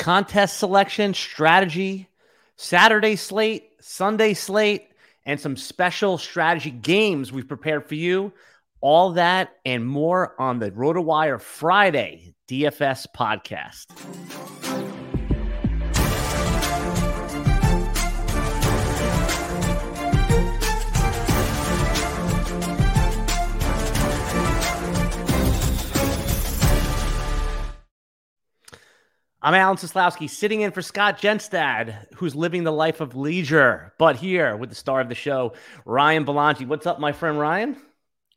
Contest selection, strategy, Saturday slate, Sunday slate, and some special strategy games we've prepared for you. All that and more on the RotoWire Friday DFS podcast. I'm Alan Seslowsky, sitting in for Scott Genstad, who's living the life of leisure, but here with the star of the show, Ryan Belangi. What's up, my friend Ryan?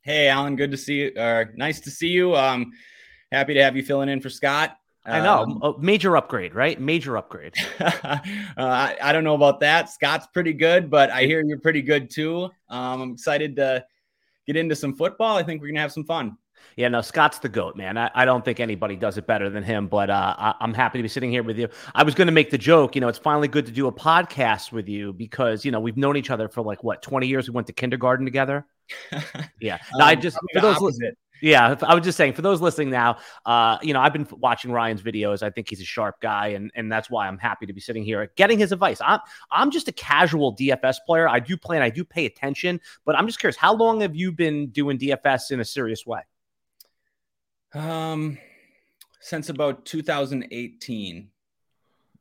Hey, Alan. Good to see you. Uh, nice to see you. Um, happy to have you filling in for Scott. I know, um, major upgrade, right? Major upgrade. uh, I, I, don't know about that. Scott's pretty good, but I hear you're pretty good too. Um, I'm excited to get into some football. I think we're gonna have some fun. Yeah, no, Scott's the goat, man. I, I don't think anybody does it better than him. But uh, I, am happy to be sitting here with you. I was going to make the joke, you know, it's finally good to do a podcast with you because you know we've known each other for like what 20 years. We went to kindergarten together. Yeah, um, I just for those opposite. Yeah, I was just saying for those listening now, uh, you know, I've been watching Ryan's videos. I think he's a sharp guy, and and that's why I'm happy to be sitting here getting his advice. I'm I'm just a casual DFS player. I do plan, I do pay attention, but I'm just curious, how long have you been doing DFS in a serious way? Um, since about 2018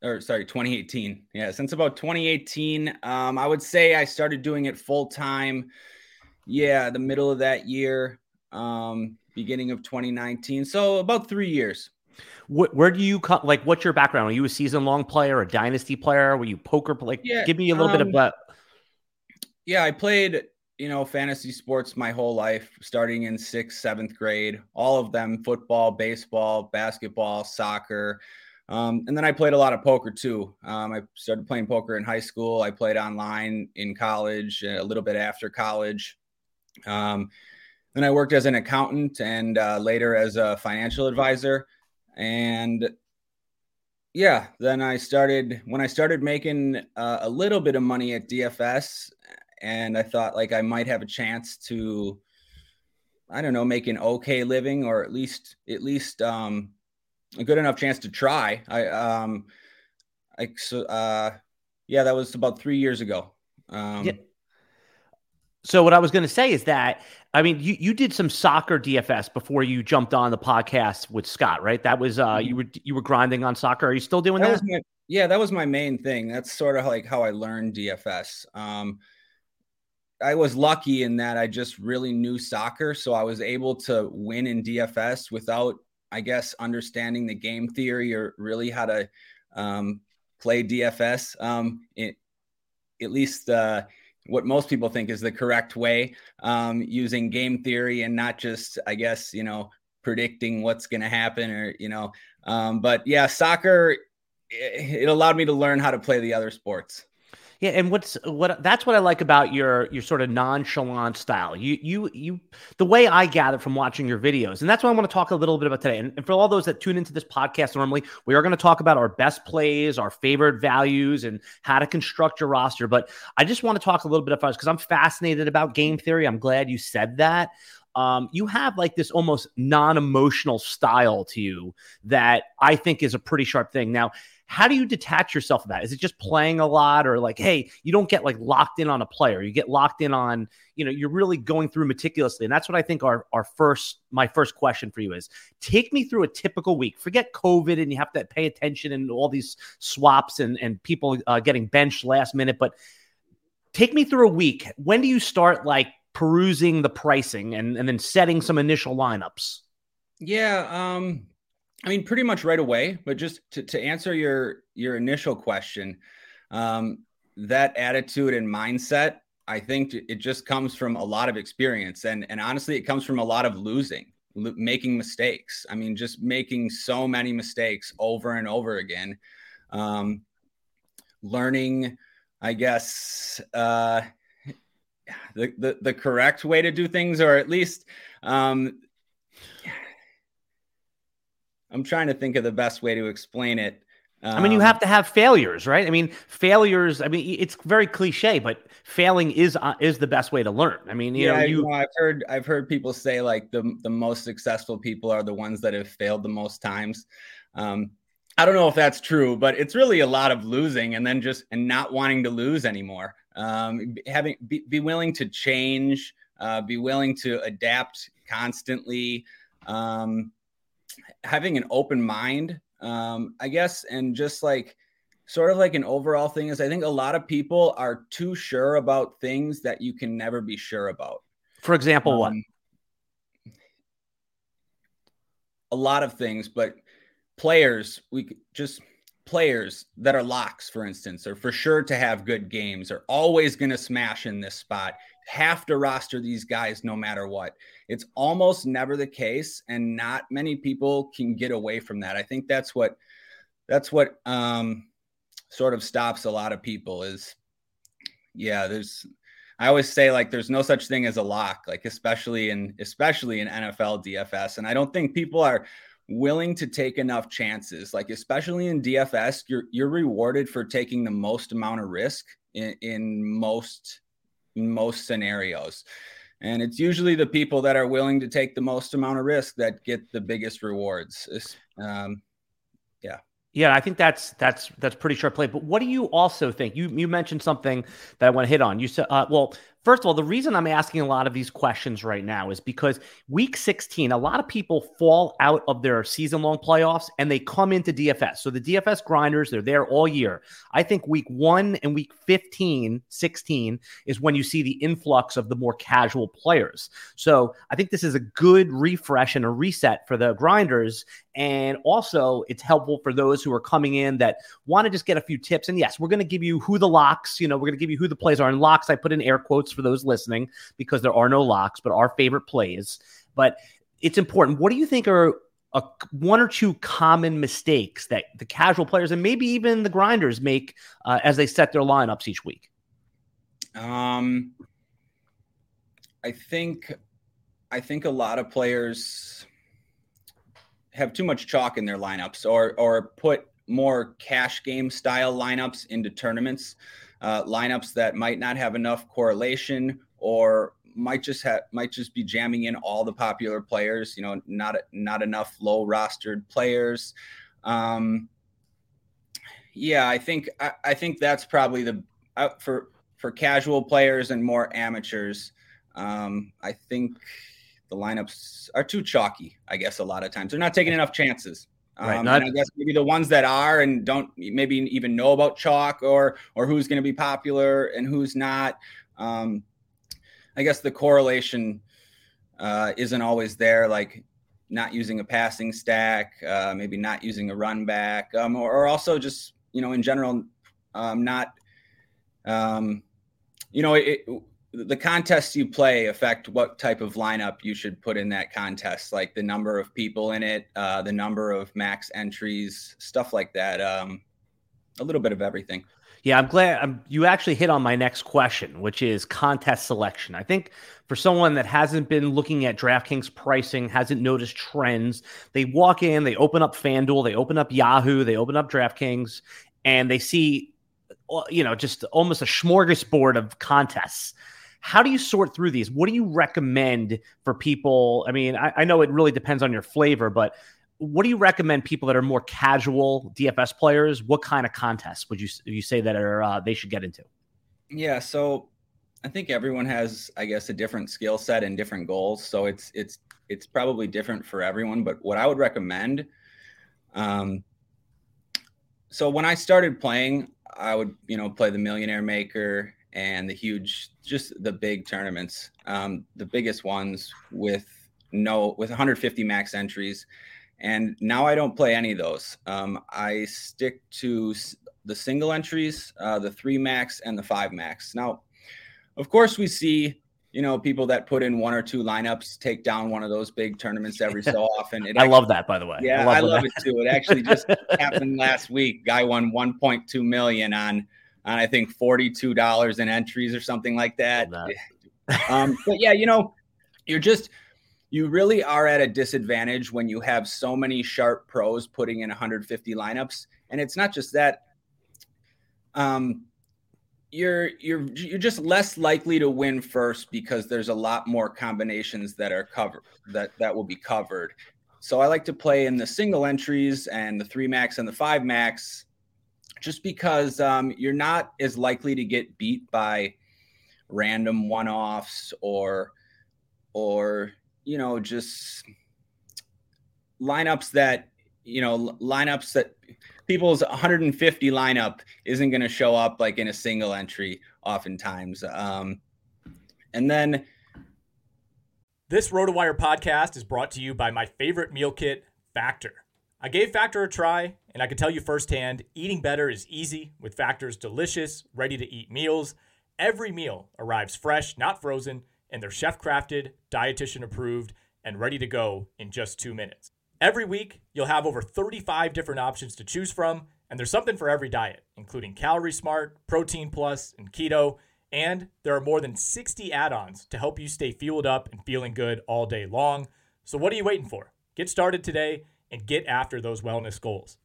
or sorry 2018 yeah since about 2018 um i would say i started doing it full time yeah the middle of that year um beginning of 2019 so about three years. What, where do you cut like what's your background? Are you a season long player a dynasty player? Were you poker like yeah, give me a little um, bit of that yeah i played you know, fantasy sports my whole life, starting in sixth, seventh grade, all of them football, baseball, basketball, soccer. Um, and then I played a lot of poker too. Um, I started playing poker in high school. I played online in college, a little bit after college. Um, then I worked as an accountant and uh, later as a financial advisor. And yeah, then I started when I started making uh, a little bit of money at DFS and I thought like I might have a chance to, I don't know, make an okay living or at least at least um, a good enough chance to try. I um, I so uh, yeah, that was about three years ago. Um, yeah. So what I was going to say is that I mean you you did some soccer DFS before you jumped on the podcast with Scott, right? That was uh mm-hmm. you were you were grinding on soccer. Are you still doing that? that? My, yeah, that was my main thing. That's sort of like how I learned DFS. Um, I was lucky in that I just really knew soccer, so I was able to win in DFS without, I guess, understanding the game theory or really how to um, play DFS. Um, it, at least uh, what most people think is the correct way, um, using game theory and not just, I guess, you know, predicting what's going to happen or you know. Um, but yeah, soccer it, it allowed me to learn how to play the other sports. Yeah, and what's what that's what I like about your your sort of nonchalant style. You you you the way I gather from watching your videos, and that's what I want to talk a little bit about today. And, and for all those that tune into this podcast normally, we are going to talk about our best plays, our favorite values, and how to construct your roster. But I just want to talk a little bit about us because I'm fascinated about game theory. I'm glad you said that. Um, you have like this almost non-emotional style to you that I think is a pretty sharp thing. Now, How do you detach yourself from that? Is it just playing a lot or like, hey, you don't get like locked in on a player. You get locked in on, you know, you're really going through meticulously. And that's what I think our, our first, my first question for you is take me through a typical week. Forget COVID and you have to pay attention and all these swaps and, and people uh, getting benched last minute. But take me through a week. When do you start like perusing the pricing and, and then setting some initial lineups? Yeah. Um, I mean, pretty much right away, but just to, to answer your, your initial question, um, that attitude and mindset, I think it just comes from a lot of experience and, and honestly, it comes from a lot of losing, making mistakes. I mean, just making so many mistakes over and over again. Um, learning, I guess, uh, the, the, the correct way to do things, or at least, um, I'm trying to think of the best way to explain it. Um, I mean, you have to have failures, right? I mean, failures. I mean, it's very cliche, but failing is uh, is the best way to learn. I mean, you yeah, know, you. you know, I've heard I've heard people say like the the most successful people are the ones that have failed the most times. Um, I don't know if that's true, but it's really a lot of losing and then just and not wanting to lose anymore. Um, having be, be willing to change, uh, be willing to adapt constantly. Um, having an open mind, um, I guess, and just like sort of like an overall thing is I think a lot of people are too sure about things that you can never be sure about. For example, um, what? A lot of things, but players, we just players that are locks, for instance, are for sure to have good games, are always going to smash in this spot have to roster these guys no matter what. It's almost never the case, and not many people can get away from that. I think that's what that's what um, sort of stops a lot of people. Is yeah, there's. I always say like there's no such thing as a lock, like especially in especially in NFL DFS, and I don't think people are willing to take enough chances. Like especially in DFS, you're you're rewarded for taking the most amount of risk in, in most most scenarios. And it's usually the people that are willing to take the most amount of risk that get the biggest rewards. Um, yeah. Yeah, I think that's that's that's pretty short play. But what do you also think? You you mentioned something that I want to hit on. You said, uh, well, First of all, the reason I'm asking a lot of these questions right now is because week 16, a lot of people fall out of their season long playoffs and they come into DFS. So the DFS grinders, they're there all year. I think week one and week 15, 16 is when you see the influx of the more casual players. So I think this is a good refresh and a reset for the grinders. And also, it's helpful for those who are coming in that want to just get a few tips. And yes, we're going to give you who the locks, you know, we're going to give you who the plays are. And locks, I put in air quotes for those listening because there are no locks, but our favorite plays. But it's important. What do you think are a, one or two common mistakes that the casual players and maybe even the grinders make uh, as they set their lineups each week? Um, I think, I think a lot of players have too much chalk in their lineups or or put more cash game style lineups into tournaments, uh, lineups that might not have enough correlation or might just have might just be jamming in all the popular players. You know, not not enough low rostered players. Um, yeah, I think I, I think that's probably the uh, for for casual players and more amateurs. Um, I think the lineups are too chalky. I guess a lot of times they're not taking enough chances. Right, um, not- I guess maybe the ones that are and don't maybe even know about chalk or or who's going to be popular and who's not. Um, I guess the correlation uh, isn't always there. Like not using a passing stack, uh, maybe not using a run back, um, or, or, also just you know in general um, not. Um, you know, it, the contests you play affect what type of lineup you should put in that contest, like the number of people in it, uh, the number of max entries, stuff like that. Um, a little bit of everything. Yeah, I'm glad I'm, you actually hit on my next question, which is contest selection. I think for someone that hasn't been looking at DraftKings pricing, hasn't noticed trends, they walk in, they open up FanDuel, they open up Yahoo, they open up DraftKings, and they see, uh, you know, just almost a smorgasbord of contests how do you sort through these? What do you recommend for people? I mean, I, I know it really depends on your flavor, but what do you recommend people that are more casual DFS players? What kind of contests would you you say that are uh, they should get into? Yeah, so I think everyone has, I guess, a different skill set and different goals. So it's it's it's probably different for everyone. But what I would recommend, um, so when I started playing, I would you know play the Millionaire Maker and the huge, just the big tournaments, um, the biggest ones with no with 150 max entries. And now I don't play any of those. Um, I stick to the single entries, uh, the three max, and the five max. Now, of course, we see you know people that put in one or two lineups take down one of those big tournaments every so often. It I love that, by the way. Yeah, I love, I love it too. It actually just happened last week. Guy won 1.2 million on on I think forty two dollars in entries or something like that. that. um, but yeah, you know, you're just you really are at a disadvantage when you have so many sharp pros putting in 150 lineups, and it's not just that. Um, you're you're you're just less likely to win first because there's a lot more combinations that are covered that that will be covered. So I like to play in the single entries and the three max and the five max, just because um, you're not as likely to get beat by random one offs or or you know just lineups that you know lineups that people's 150 lineup isn't going to show up like in a single entry oftentimes. Um, and then this RotoWire podcast is brought to you by my favorite meal kit, Factor. I gave Factor a try, and I can tell you firsthand eating better is easy with Factor's delicious, ready to eat meals. Every meal arrives fresh, not frozen, and they're chef crafted, dietitian approved, and ready to go in just two minutes. Every week, you'll have over 35 different options to choose from, and there's something for every diet, including Calorie Smart, Protein Plus, and Keto. And there are more than 60 add ons to help you stay fueled up and feeling good all day long. So, what are you waiting for? Get started today and get after those wellness goals.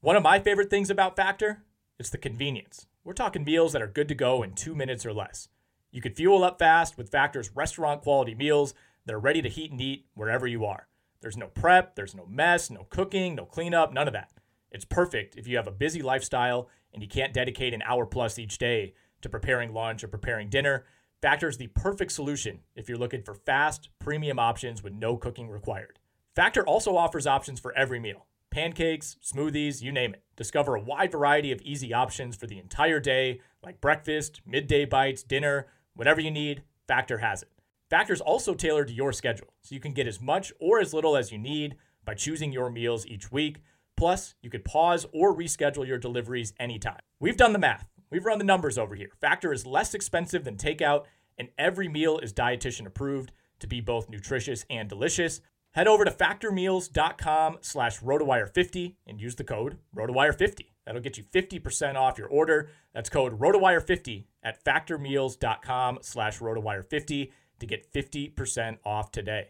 One of my favorite things about Factor is the convenience. We're talking meals that are good to go in two minutes or less. You can fuel up fast with Factor's restaurant quality meals that are ready to heat and eat wherever you are. There's no prep, there's no mess, no cooking, no cleanup, none of that. It's perfect if you have a busy lifestyle and you can't dedicate an hour plus each day to preparing lunch or preparing dinner. Factor is the perfect solution if you're looking for fast, premium options with no cooking required. Factor also offers options for every meal pancakes, smoothies, you name it. Discover a wide variety of easy options for the entire day, like breakfast, midday bites, dinner, whatever you need, Factor has it. Factor is also tailored to your schedule, so you can get as much or as little as you need by choosing your meals each week. Plus, you could pause or reschedule your deliveries anytime. We've done the math. We've run the numbers over here. Factor is less expensive than takeout, and every meal is dietitian approved to be both nutritious and delicious. Head over to factormeals.com slash rotowire50 and use the code rotowire50. That'll get you 50% off your order. That's code rotowire50 at factormeals.com slash rotowire50 to get 50% off today.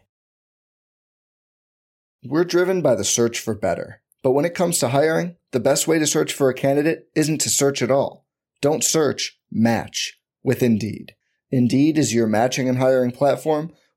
We're driven by the search for better. But when it comes to hiring, the best way to search for a candidate isn't to search at all. Don't search, match with Indeed. Indeed is your matching and hiring platform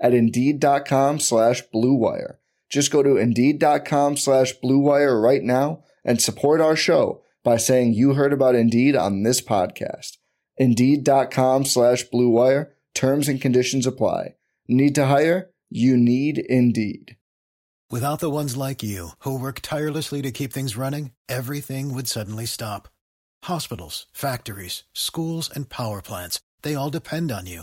at Indeed.com slash BlueWire. Just go to Indeed.com slash BlueWire right now and support our show by saying you heard about Indeed on this podcast. Indeed.com slash Blue Wire. Terms and conditions apply. Need to hire? You need Indeed. Without the ones like you, who work tirelessly to keep things running, everything would suddenly stop. Hospitals, factories, schools, and power plants, they all depend on you.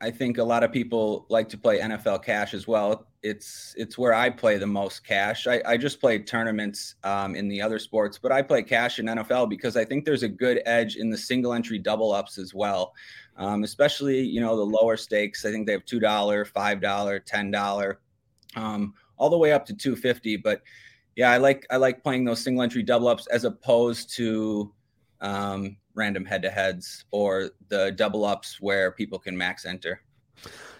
I think a lot of people like to play NFL cash as well. It's it's where I play the most cash. I, I just play tournaments um, in the other sports, but I play cash in NFL because I think there's a good edge in the single entry double ups as well, um, especially you know the lower stakes. I think they have two dollar, five dollar, ten dollar, um, all the way up to two fifty. But yeah, I like I like playing those single entry double ups as opposed to um, random head to heads or the double ups where people can max enter.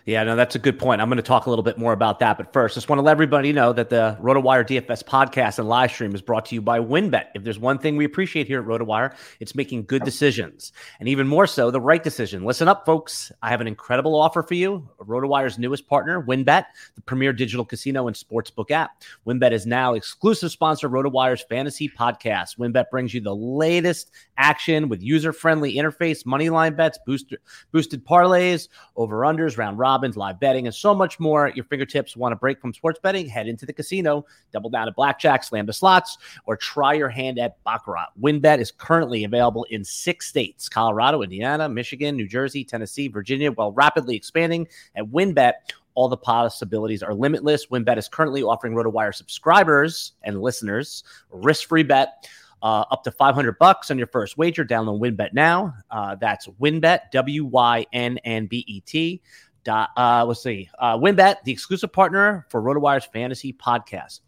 Yeah, no, that's a good point. I'm going to talk a little bit more about that. But first, just want to let everybody know that the RotoWire DFS podcast and live stream is brought to you by WynnBET. If there's one thing we appreciate here at RotoWire, it's making good decisions. And even more so, the right decision. Listen up, folks. I have an incredible offer for you. RotoWire's newest partner, WynnBET, the premier digital casino and sportsbook app. WynnBET is now exclusive sponsor of RotoWire's fantasy podcast. WynnBET brings you the latest action with user-friendly interface, money line bets, boosted, boosted parlays, over-unders, round robin Robins, live betting, and so much more at your fingertips. Want to break from sports betting? Head into the casino, double down at blackjack, slam the slots, or try your hand at Baccarat. WynnBET is currently available in six states Colorado, Indiana, Michigan, New Jersey, Tennessee, Virginia, while rapidly expanding at WynnBET all the possibilities are limitless. WynnBET is currently offering RotoWire subscribers and listeners risk-free bet uh, up to 500 bucks on your first wager. Download WynnBET now. Uh, that's WynnBET, W Y N N B E T. Uh, let's see. Uh, WynnBET, the exclusive partner for RotoWire's fantasy podcast.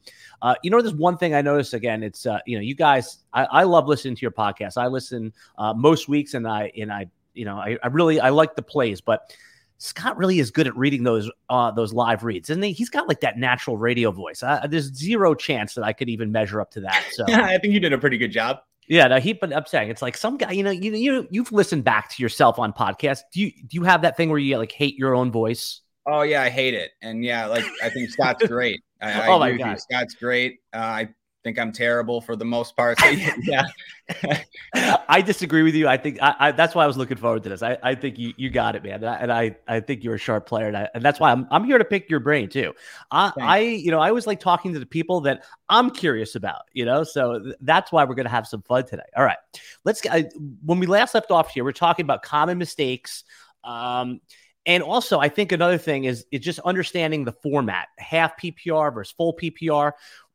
Uh, you know, there's one thing I noticed again. It's uh, you know, you guys. I, I love listening to your podcast. I listen uh, most weeks, and I and I, you know, I, I really I like the plays, but Scott really is good at reading those uh, those live reads, isn't he? He's got like that natural radio voice. Uh, there's zero chance that I could even measure up to that. So I think you did a pretty good job. Yeah, no, he but I'm saying it's like some guy, you know, you you you've listened back to yourself on podcasts. Do you do you have that thing where you like hate your own voice? Oh yeah, I hate it. And yeah, like I think Scott's great. I, oh my god, Scott's great. Uh, I think I'm terrible for the most part. So, yeah, I disagree with you. I think I, I, that's why I was looking forward to this. I, I think you, you got it, man. And I, and I, I think you're a sharp player, and, and, that's why I'm, I'm here to pick your brain too. I, I, you know, I always like talking to the people that I'm curious about. You know, so th- that's why we're going to have some fun today. All right, let's. get. when we last left off here, we're talking about common mistakes. Um, and also, I think another thing is is just understanding the format, half PPR versus full PPR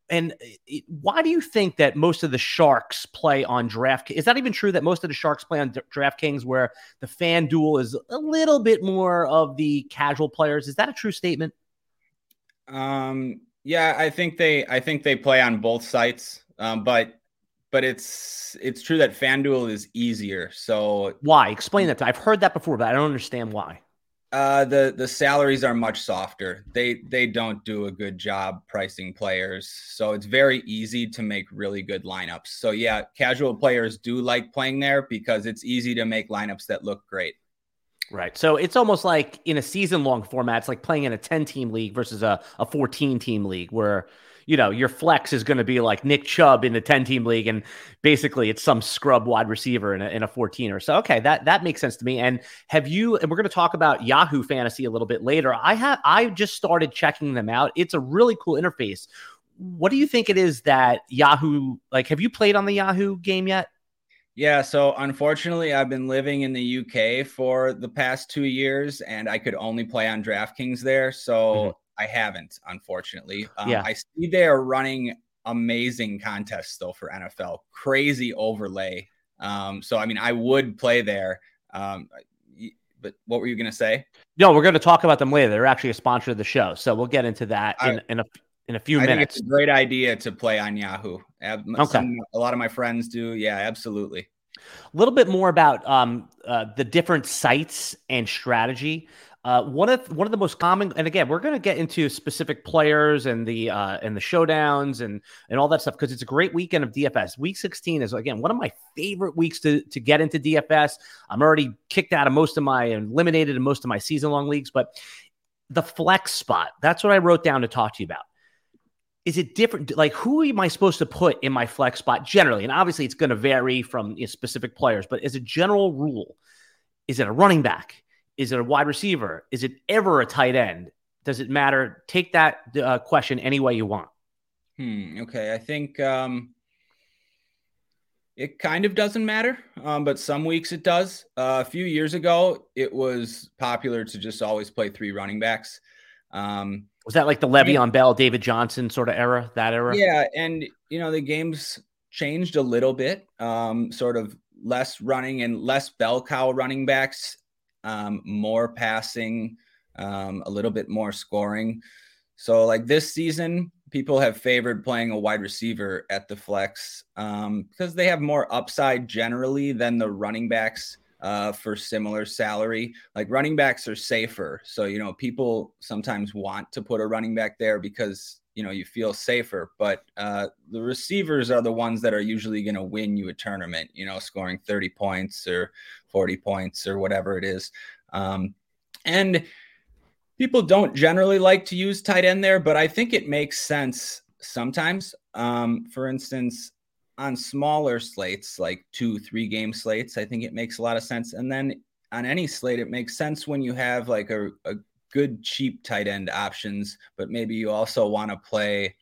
and uh, why do you think that most of the sharks play on draft is that even true that most of the sharks play on draftkings where the fan duel is a little bit more of the casual players? Is that a true statement? Um yeah i think they i think they play on both sites um but but it's it's true that fanduel is easier so why? Explain that i've heard that before but i don't understand why uh, the the salaries are much softer. They they don't do a good job pricing players, so it's very easy to make really good lineups. So yeah, casual players do like playing there because it's easy to make lineups that look great. Right. So it's almost like in a season long format, it's like playing in a 10 team league versus a, a 14 team league where you know, your flex is going to be like Nick Chubb in the 10 team league. And basically it's some scrub wide receiver in a, in a 14 or so. Okay. That, that makes sense to me. And have you, and we're going to talk about Yahoo fantasy a little bit later. I have, I just started checking them out. It's a really cool interface. What do you think it is that Yahoo, like, have you played on the Yahoo game yet? Yeah, so unfortunately, I've been living in the UK for the past two years, and I could only play on DraftKings there. So mm-hmm. I haven't, unfortunately. Um, yeah. I see they are running amazing contests though for NFL, crazy overlay. Um, so I mean, I would play there. Um, but what were you going to say? No, we're going to talk about them later. They're actually a sponsor of the show, so we'll get into that in, I, in a in a few I minutes. it's a great idea to play on Yahoo. Okay. A lot of my friends do. Yeah, absolutely. A little bit more about um, uh, the different sites and strategy. Uh, one of one of the most common, and again, we're going to get into specific players and the uh, and the showdowns and and all that stuff because it's a great weekend of DFS. Week 16 is again one of my favorite weeks to to get into DFS. I'm already kicked out of most of my eliminated in most of my season long leagues, but the flex spot that's what I wrote down to talk to you about. Is it different? Like, who am I supposed to put in my flex spot generally? And obviously, it's going to vary from you know, specific players, but as a general rule, is it a running back? Is it a wide receiver? Is it ever a tight end? Does it matter? Take that uh, question any way you want. Hmm. Okay. I think um, it kind of doesn't matter, um, but some weeks it does. Uh, a few years ago, it was popular to just always play three running backs. Um, was that like the Le'Veon Bell, David Johnson sort of era? That era? Yeah, and you know the games changed a little bit. Um, sort of less running and less bell cow running backs, um, more passing, um, a little bit more scoring. So like this season, people have favored playing a wide receiver at the flex um, because they have more upside generally than the running backs uh, for similar salary. Like running backs are safer. So, you know, people sometimes want to put a running back there because, you know, you feel safer. But uh, the receivers are the ones that are usually going to win you a tournament, you know, scoring 30 points or 40 points or whatever it is. Um, and people don't generally like to use tight end there, but I think it makes sense sometimes. Um, for instance, on smaller slates, like two, three game slates, I think it makes a lot of sense. And then on any slate, it makes sense when you have like a, a good, cheap tight end options, but maybe you also want to play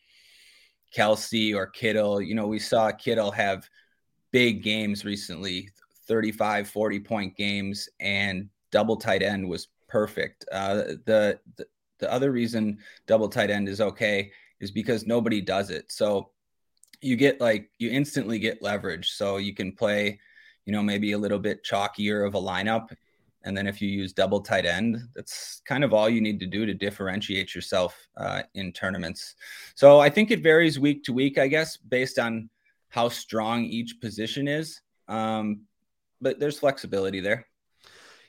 Kelce or Kittle. You know, we saw Kittle have big games recently 35, 40 point games, and double tight end was perfect. Uh, the, the the other reason double tight end is okay is because nobody does it. So you get like you instantly get leverage. So you can play, you know, maybe a little bit chalkier of a lineup. And then if you use double tight end, that's kind of all you need to do to differentiate yourself uh, in tournaments. So I think it varies week to week, I guess, based on how strong each position is. Um, but there's flexibility there.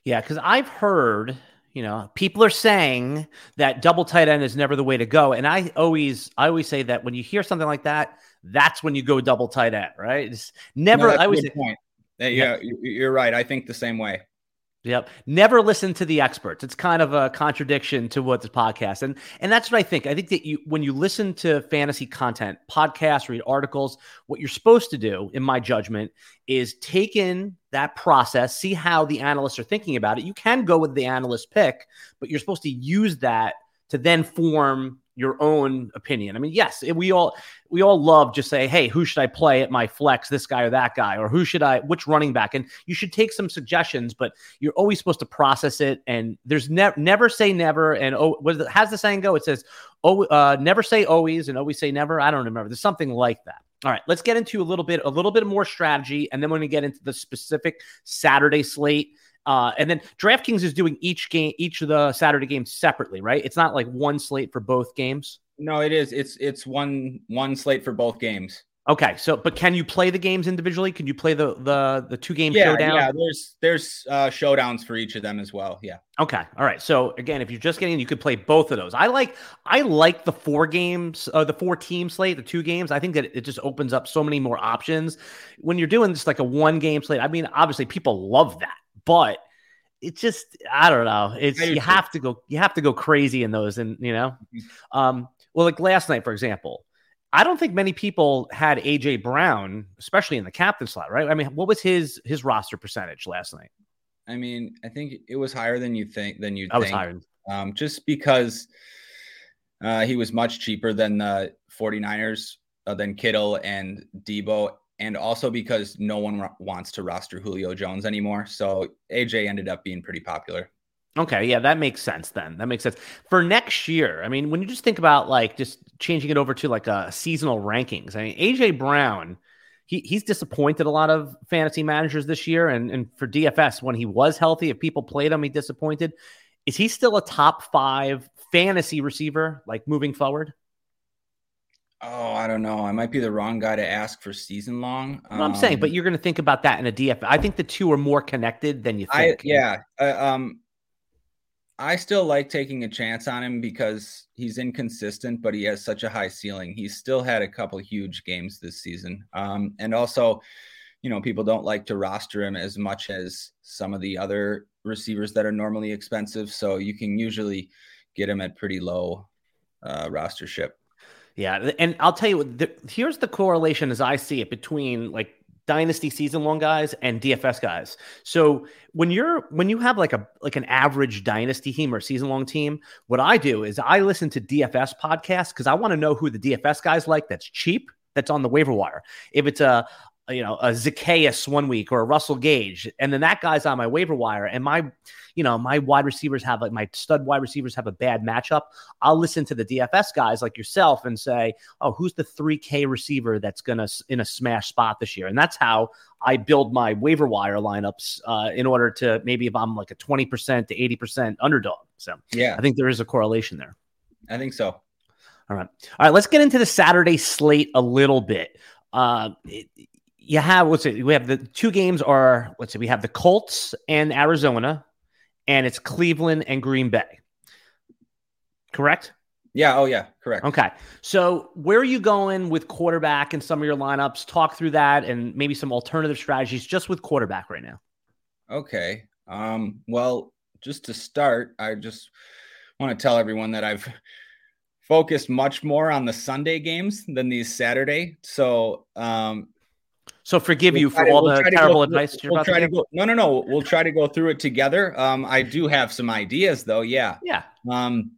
Yeah, because I've heard you know, people are saying that double tight end is never the way to go, and I always, I always say that when you hear something like that, that's when you go double tight end, right? It's never. No, I always point. Yeah, yeah, you're right. I think the same way. Yep. Never listen to the experts. It's kind of a contradiction to what this podcast. And and that's what I think. I think that you when you listen to fantasy content, podcasts, read articles, what you're supposed to do, in my judgment, is take in that process, see how the analysts are thinking about it. You can go with the analyst pick, but you're supposed to use that to then form your own opinion. I mean, yes, we all we all love just say, "Hey, who should I play at my flex? This guy or that guy, or who should I? Which running back?" And you should take some suggestions, but you're always supposed to process it. And there's never never say never. And oh, what it, how's the saying go? It says, "Oh, uh, never say always, and always say never." I don't remember. There's something like that. All right, let's get into a little bit a little bit more strategy, and then we're going to get into the specific Saturday slate. Uh, and then DraftKings is doing each game, each of the Saturday games separately, right? It's not like one slate for both games. No, it is. It's it's one one slate for both games. Okay, so but can you play the games individually? Can you play the the the two game yeah, showdown? Yeah, there's there's uh, showdowns for each of them as well. Yeah. Okay. All right. So again, if you're just getting, you could play both of those. I like I like the four games, uh, the four team slate, the two games. I think that it just opens up so many more options when you're doing just like a one game slate. I mean, obviously people love that, but it's just I don't know. It's you have to go you have to go crazy in those, and you know, mm-hmm. um, well, like last night, for example I don't think many people had AJ Brown, especially in the captain slot, right? I mean, what was his his roster percentage last night? I mean, I think it was higher than you think than you. I was higher, um, just because uh, he was much cheaper than the 49ers, uh, than Kittle and Deebo, and also because no one wants to roster Julio Jones anymore. So AJ ended up being pretty popular. Okay, yeah, that makes sense then. That makes sense. For next year, I mean, when you just think about like just changing it over to like a seasonal rankings, I mean, AJ Brown, he he's disappointed a lot of fantasy managers this year. And, and for DFS, when he was healthy, if people played him, he disappointed. Is he still a top five fantasy receiver, like moving forward? Oh, I don't know. I might be the wrong guy to ask for season long. Um, I'm saying, but um, you're going to think about that in a DFS. I think the two are more connected than you think. I, yeah. Uh, um, I still like taking a chance on him because he's inconsistent, but he has such a high ceiling. He's still had a couple huge games this season. Um, and also, you know, people don't like to roster him as much as some of the other receivers that are normally expensive. So you can usually get him at pretty low uh, rostership. Yeah, and I'll tell you. The, here's the correlation as I see it between like dynasty season long guys and DFS guys. So when you're when you have like a like an average dynasty team or season long team, what I do is I listen to DFS podcasts because I want to know who the DFS guys like that's cheap, that's on the waiver wire. If it's a you know, a Zacchaeus one week or a Russell Gage, and then that guy's on my waiver wire, and my, you know, my wide receivers have like my stud wide receivers have a bad matchup. I'll listen to the DFS guys like yourself and say, oh, who's the 3K receiver that's gonna in a smash spot this year? And that's how I build my waiver wire lineups uh, in order to maybe if I'm like a 20% to 80% underdog. So yeah, I think there is a correlation there. I think so. All right. All right. Let's get into the Saturday slate a little bit. Uh, it, you have what's it? We have the two games are let's see, we have the Colts and Arizona, and it's Cleveland and Green Bay. Correct? Yeah. Oh, yeah. Correct. Okay. So where are you going with quarterback and some of your lineups? Talk through that and maybe some alternative strategies just with quarterback right now. Okay. Um, well, just to start, I just want to tell everyone that I've focused much more on the Sunday games than these Saturday. So um, so forgive we'll you for to, all we'll the terrible go, advice we'll, we'll try to, to go. No, no, no. We'll try to go through it together. Um, I do have some ideas though. Yeah. Yeah. Um,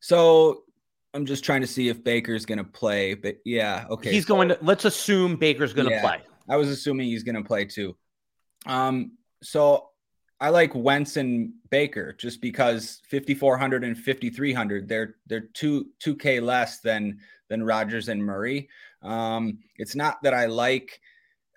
so I'm just trying to see if Baker's going to play, but yeah, okay. He's so, going to. Let's assume Baker's going to yeah, play. I was assuming he's going to play too. Um, so I like Wentz and Baker just because 5400 and 5300 they're they're 2 2k less than than Rodgers and Murray. Um, it's not that I like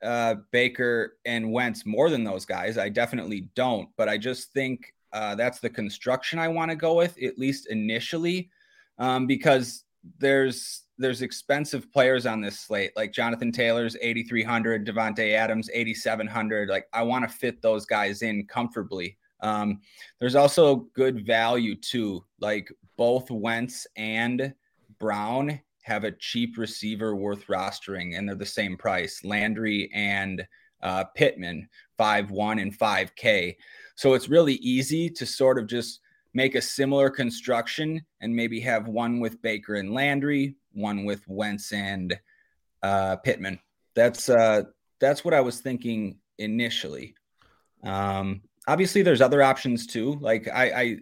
uh, Baker and Wentz more than those guys. I definitely don't, but I just think uh, that's the construction I want to go with, at least initially, um, because there's there's expensive players on this slate, like Jonathan Taylor's 8,300, Davante Adams 8,700. Like I want to fit those guys in comfortably. Um, there's also good value too, like both Wentz and Brown have a cheap receiver worth rostering, and they're the same price. Landry and uh, Pittman, five one and five K. So it's really easy to sort of just make a similar construction and maybe have one with Baker and Landry, one with Wentz and uh, Pittman. That's uh, that's what I was thinking initially. Um, obviously, there's other options too. Like I, I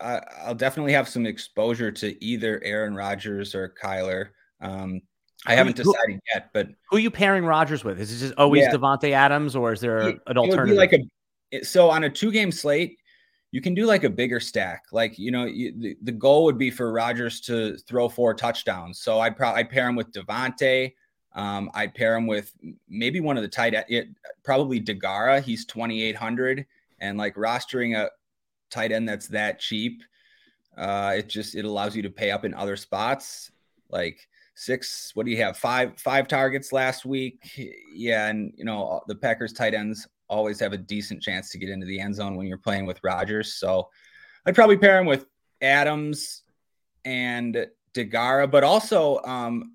I, will definitely have some exposure to either Aaron Rodgers or Kyler. Um, I haven't decided who, yet, but who are you pairing Rodgers with? Is it just always yeah. Davante Adams, or is there it, an alternative? like a so on a two game slate, you can do like a bigger stack. Like you know, you, the, the goal would be for Rodgers to throw four touchdowns. So I'd probably pair him with Davante. Um, I'd pair him with maybe one of the tight end, probably Deguara. He's twenty eight hundred, and like rostering a tight end that's that cheap, uh, it just it allows you to pay up in other spots. Like six, what do you have? Five five targets last week. Yeah, and you know the Packers tight ends always have a decent chance to get into the end zone when you're playing with Rodgers. So I'd probably pair him with Adams and Deguara, but also um,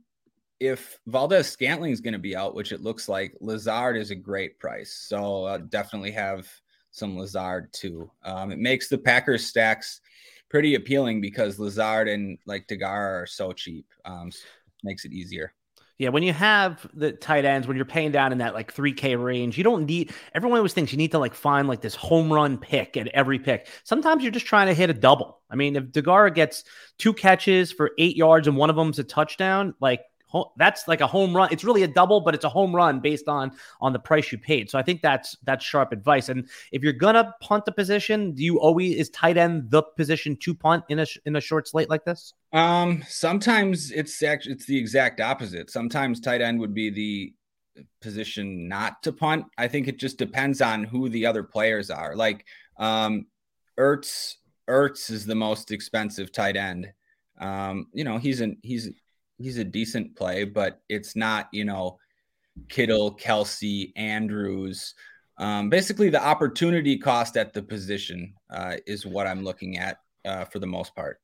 if Valdes-Scantling is going to be out, which it looks like, Lazard is a great price. So uh, definitely have some Lazard too. Um, it makes the Packers stacks pretty appealing because Lazard and like Deguara are so cheap. Um, makes it easier. Yeah, when you have the tight ends, when you're paying down in that like 3K range, you don't need everyone always thinks you need to like find like this home run pick at every pick. Sometimes you're just trying to hit a double. I mean, if Deguara gets two catches for eight yards and one of them's a touchdown, like that's like a home run. It's really a double, but it's a home run based on on the price you paid. So I think that's that's sharp advice. And if you're gonna punt the position, do you always is tight end the position to punt in a in a short slate like this? Um, sometimes it's actually it's the exact opposite. Sometimes tight end would be the position not to punt. I think it just depends on who the other players are. Like um Ertz Ertz is the most expensive tight end. Um, you know, he's an he's he's a decent play, but it's not, you know, Kittle, Kelce, Andrews. Um, basically, the opportunity cost at the position uh, is what I'm looking at uh, for the most part.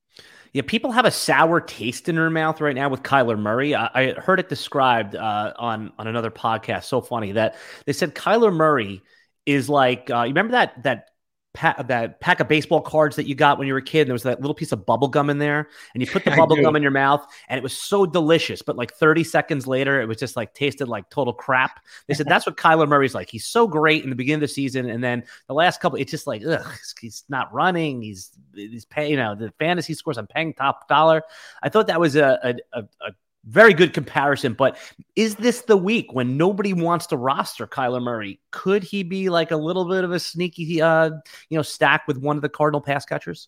Yeah, people have a sour taste in their mouth right now with Kyler Murray. I, I heard it described uh, on on another podcast. So funny that they said Kyler Murray is like uh, you remember that that pack, that pack of baseball cards that you got when you were a kid. And there was that little piece of bubble gum in there, and you put the bubble gum in your mouth, and it was so delicious. But like 30 seconds later, it was just like tasted like total crap. They said that's what Kyler Murray's like. He's so great in the beginning of the season, and then the last couple, it's just like, ugh, he's not running. He's he's paying, you know, the fantasy scores. I'm paying top dollar. I thought that was a, a, a very good comparison. But is this the week when nobody wants to roster Kyler Murray? Could he be like a little bit of a sneaky, uh, you know, stack with one of the Cardinal pass catchers?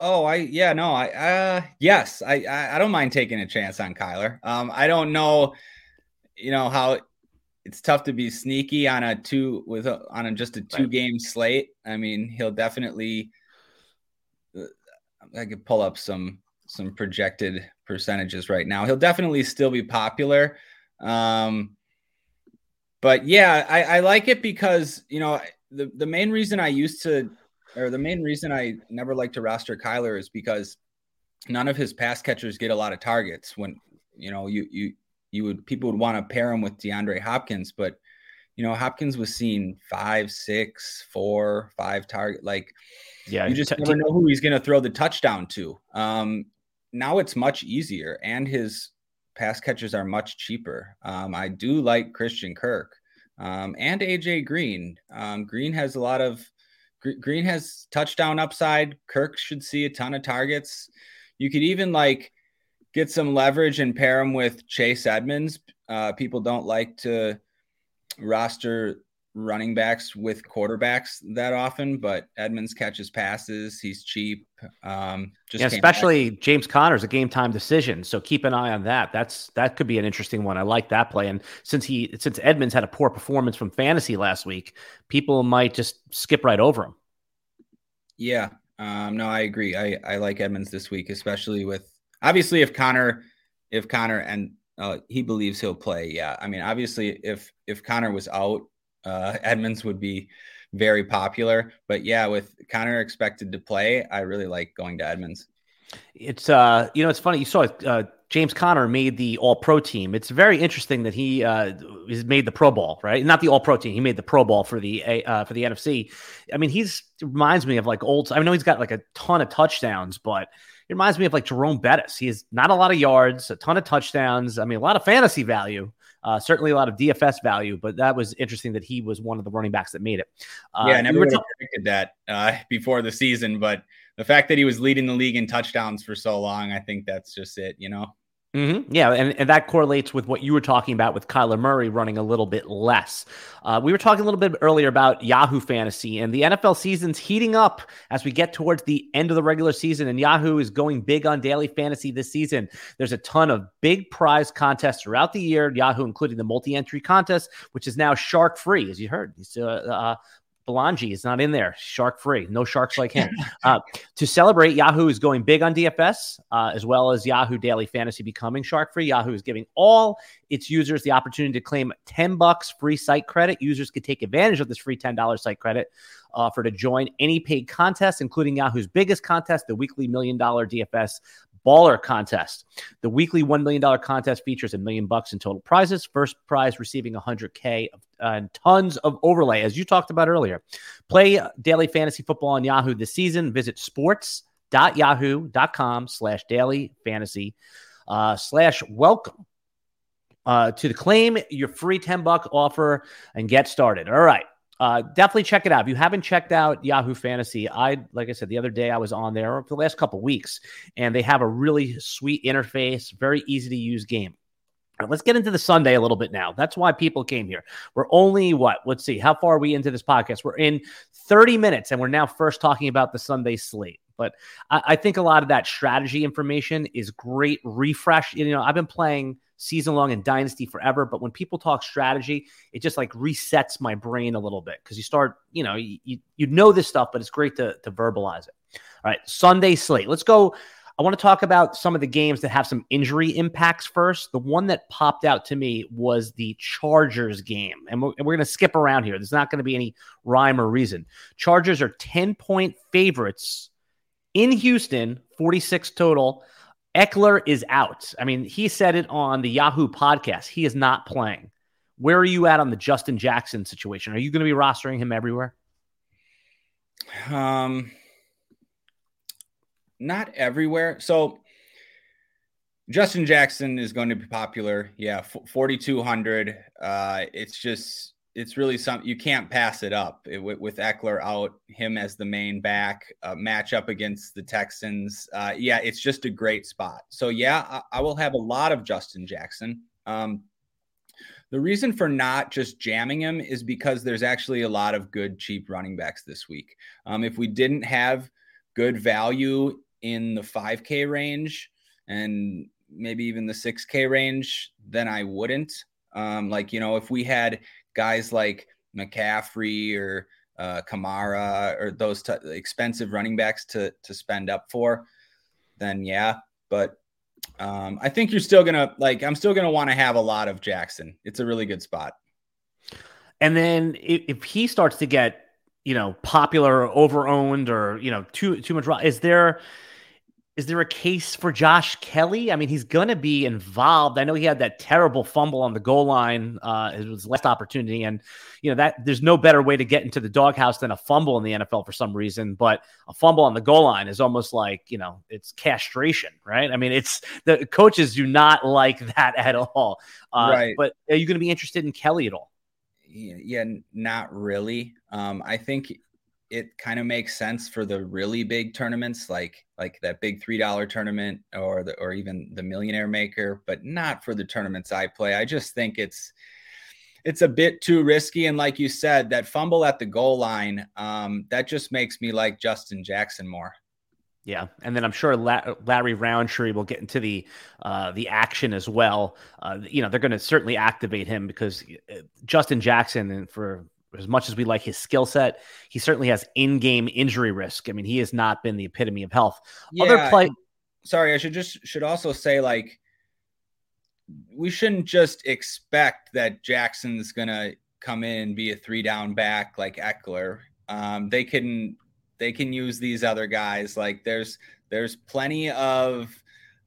Oh, I yeah, no, I uh yes, I I, I don't mind taking a chance on Kyler. Um, I don't know, you know how it's tough to be sneaky on a two with a, on a, just a two right. game slate. I mean, he'll definitely. Uh, I could pull up some some projected percentages right now. He'll definitely still be popular. Um, but yeah, I, I like it because you know the the main reason I used to, or the main reason I never like to roster Kyler is because none of his pass catchers get a lot of targets. When you know you you you would people would want to pair him with DeAndre Hopkins, but you know Hopkins was seeing five, six, four, five target. Like, yeah, you just t- never know who he's going to throw the touchdown to. Um, now it's much easier, and his pass catchers are much cheaper. Um, I do like Christian Kirk um, and AJ Green. Um, Green has a lot of Green has touchdown upside. Kirk should see a ton of targets. You could even like get some leverage and pair him with Chase Edmonds. Uh, people don't like to roster running backs with quarterbacks that often, but Edmonds catches passes. He's cheap. Um, just yeah, especially back. James Conner's a game time decision. So keep an eye on that. That's that could be an interesting one. I like that play. And since he since Edmonds had a poor performance from fantasy last week, people might just skip right over him. Yeah. Um, no, I agree. I, I like Edmonds this week, especially with obviously if Conner, if Conner and uh, he believes he'll play, yeah. I mean, obviously if if Conner was out, uh, Edmonds would be very popular. But yeah, with Conner expected to play, I really like going to Edmonds. It's uh, you know, it's funny. You saw uh, James Conner made the All Pro team. It's very interesting that he uh, has made the Pro Bowl, right? Not the All Pro team. He made the Pro Bowl for the uh, for the NFC. I mean, he's reminds me of like old. I know he's got like a ton of touchdowns, but it reminds me of like Jerome Bettis. He has not a lot of yards, a ton of touchdowns. I mean, a lot of fantasy value, uh, certainly a lot of DFS value. But that was interesting that he was one of the running backs that made it. Uh, yeah, I never t- predicted that uh, before the season, but the fact that he was leading the league in touchdowns for so long, I think that's just it. You know. Mm-hmm. Yeah, and, and that correlates with what you were talking about with Kyler Murray running a little bit less. Uh, we were talking a little bit earlier about Yahoo Fantasy, and the NFL season's heating up as we get towards the end of the regular season, and Yahoo is going big on daily fantasy this season. There's a ton of big prize contests throughout the year, Yahoo including the multi-entry contest, which is now shark free, as you heard. Uh, uh, Belangi is not in there, shark free, no sharks like him. uh, to celebrate, Yahoo is going big on DFS, uh, as well as Yahoo Daily Fantasy becoming shark free. Yahoo is giving all its users the opportunity to claim 10 bucks free site credit. Users can take advantage of this free $10 site credit offer to join any paid contest, including Yahoo's biggest contest, the weekly million dollar DFS Baller Contest. The weekly $1 million contest features a million bucks in total prizes. First prize receiving 100K of, uh, and tons of overlay, as you talked about earlier. Play daily fantasy football on Yahoo this season. Visit sports.yahoo.com slash daily fantasy uh, slash welcome. Uh, to the claim your free 10 buck offer and get started. All right uh, definitely check it out. If you haven't checked out Yahoo Fantasy, I like I said the other day I was on there for the last couple weeks, and they have a really sweet interface, very easy to use game. Right, let's get into the Sunday a little bit now. That's why people came here. We're only what? Let's see. How far are we into this podcast? We're in 30 minutes, and we're now first talking about the Sunday slate. But I, I think a lot of that strategy information is great refresh. You know, I've been playing season long and Dynasty forever. But when people talk strategy, it just like resets my brain a little bit because you start, you know, you, you know this stuff, but it's great to, to verbalize it. All right, Sunday slate. Let's go. I want to talk about some of the games that have some injury impacts first. The one that popped out to me was the Chargers game. And we're, we're going to skip around here. There's not going to be any rhyme or reason. Chargers are 10 point favorites in Houston, 46 total. Ekeler is out. I mean, he said it on the Yahoo podcast. He is not playing. Where are you at on the Justin Jackson situation? Are you going to be rostering him everywhere? Um, not everywhere. So Justin Jackson is going to be popular. Yeah, 4200. Uh, it's just it's really something you can't pass it up it, with, with Ekeler out, him as the main back, uh, match up against the Texans. Uh, yeah, it's just a great spot. So yeah, I, I will have a lot of Justin Jackson. Um, the reason for not just jamming him is because there's actually a lot of good cheap running backs this week. Um, if we didn't have good value in the 5K range and maybe even the 6K range, then I wouldn't. Um, like, you know, if we had guys like McCaffrey or uh, Kamara or those t- expensive running backs to to spend up for, then yeah. But um, I think you're still gonna like. I'm still gonna want to have a lot of Jackson. It's a really good spot. And then if, if he starts to get you know popular, or over owned, or you know too too much, is there? Is there a case for Josh Kelley? I mean, he's going to be involved. I know he had that terrible fumble on the goal line. Uh, it was last opportunity, and you know that there's no better way to get into the doghouse than a fumble in the NFL for some reason. But a fumble on the goal line is almost like you know it's castration, right? I mean, it's the coaches do not like that at all. Uh, right. But are you going to be interested in Kelley at all? Yeah, not really. Um, I think it kind of makes sense for the really big tournaments like like that big three dollar tournament or the or even the millionaire maker but not for the tournaments i play. I just think it's it's a bit too risky. And like you said that fumble at the goal line um, that just makes me like justin jackson more. Yeah, and then I'm sure La- Larry Rountree will get into the uh, the action as well. Uh, you know, they're going to certainly activate him because uh, Justin Jackson, and for as much as we like his skill set, he certainly has in-game injury risk. I mean, he has not been the epitome of health. Yeah, Other play. Sorry, I should just should also say like we shouldn't just expect that Jackson's gonna come in and be a three down back like Ekeler. Um, they can they can use these other guys. Like there's there's plenty of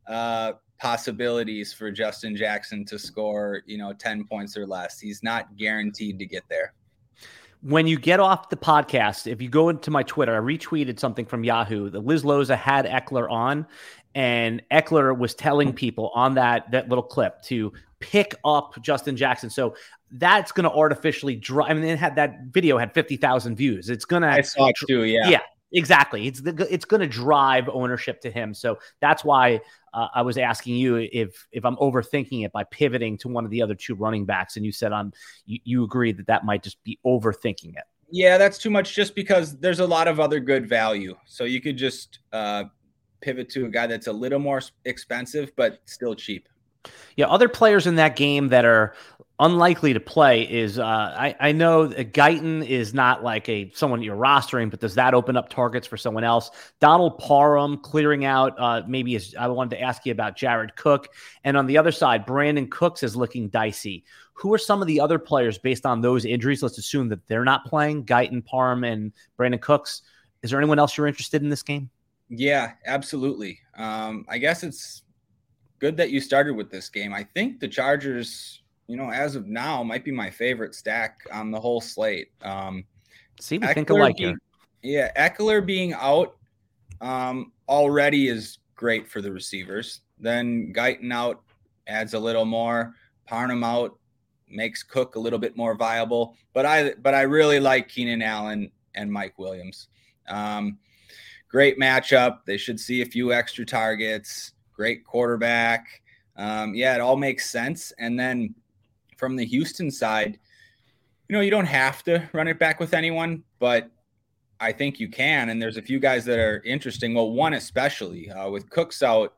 uh, possibilities for Justin Jackson to score, you know, 10 points or less. He's not guaranteed to get there when you get off the podcast, if you go into my Twitter, I retweeted something from Yahoo that Liz Loza had Ekeler on, and Ekeler was telling people on that that little clip to pick up Justin Jackson. So that's going to artificially drive. I mean, it had that video had fifty thousand views. It's going to. I saw it too. Yeah. Yeah. Exactly. It's the, it's going to drive ownership to him. So that's why uh, I was asking you if if I'm overthinking it by pivoting to one of the other two running backs, and you said on you, you agreed that that might just be overthinking it. Yeah, that's too much. Just because there's a lot of other good value, so you could just uh, pivot to a guy that's a little more expensive but still cheap. Yeah, other players in that game that are unlikely to play is uh, I, I know Guyton is not like a someone you're rostering, but does that open up targets for someone else? Donald Parham clearing out uh, maybe is, I wanted to ask you about Jared Cook, and on the other side, Brandin Cooks is looking dicey. Who are some of the other players based on those injuries? Let's assume that they're not playing. Guyton, Parham, and Brandin Cooks. Is there anyone else you're interested in this game? Yeah, absolutely. Um, I guess it's good that you started with this game. I think the Chargers you know, as of now, might be my favorite stack on the whole slate. Um, See, we think alike being. Yeah, Ekeler being out um, already is great for the receivers. Then Guyton out adds a little more. Parham out makes Cook a little bit more viable. But I but I really like Keenan Allen and Mike Williams. Um, great matchup. They should see a few extra targets. Great quarterback. Um, yeah, it all makes sense. And then from the Houston side, you know, you don't have to run it back with anyone, but I think you can. And there's a few guys that are interesting. Well, one especially uh, with Cooks out,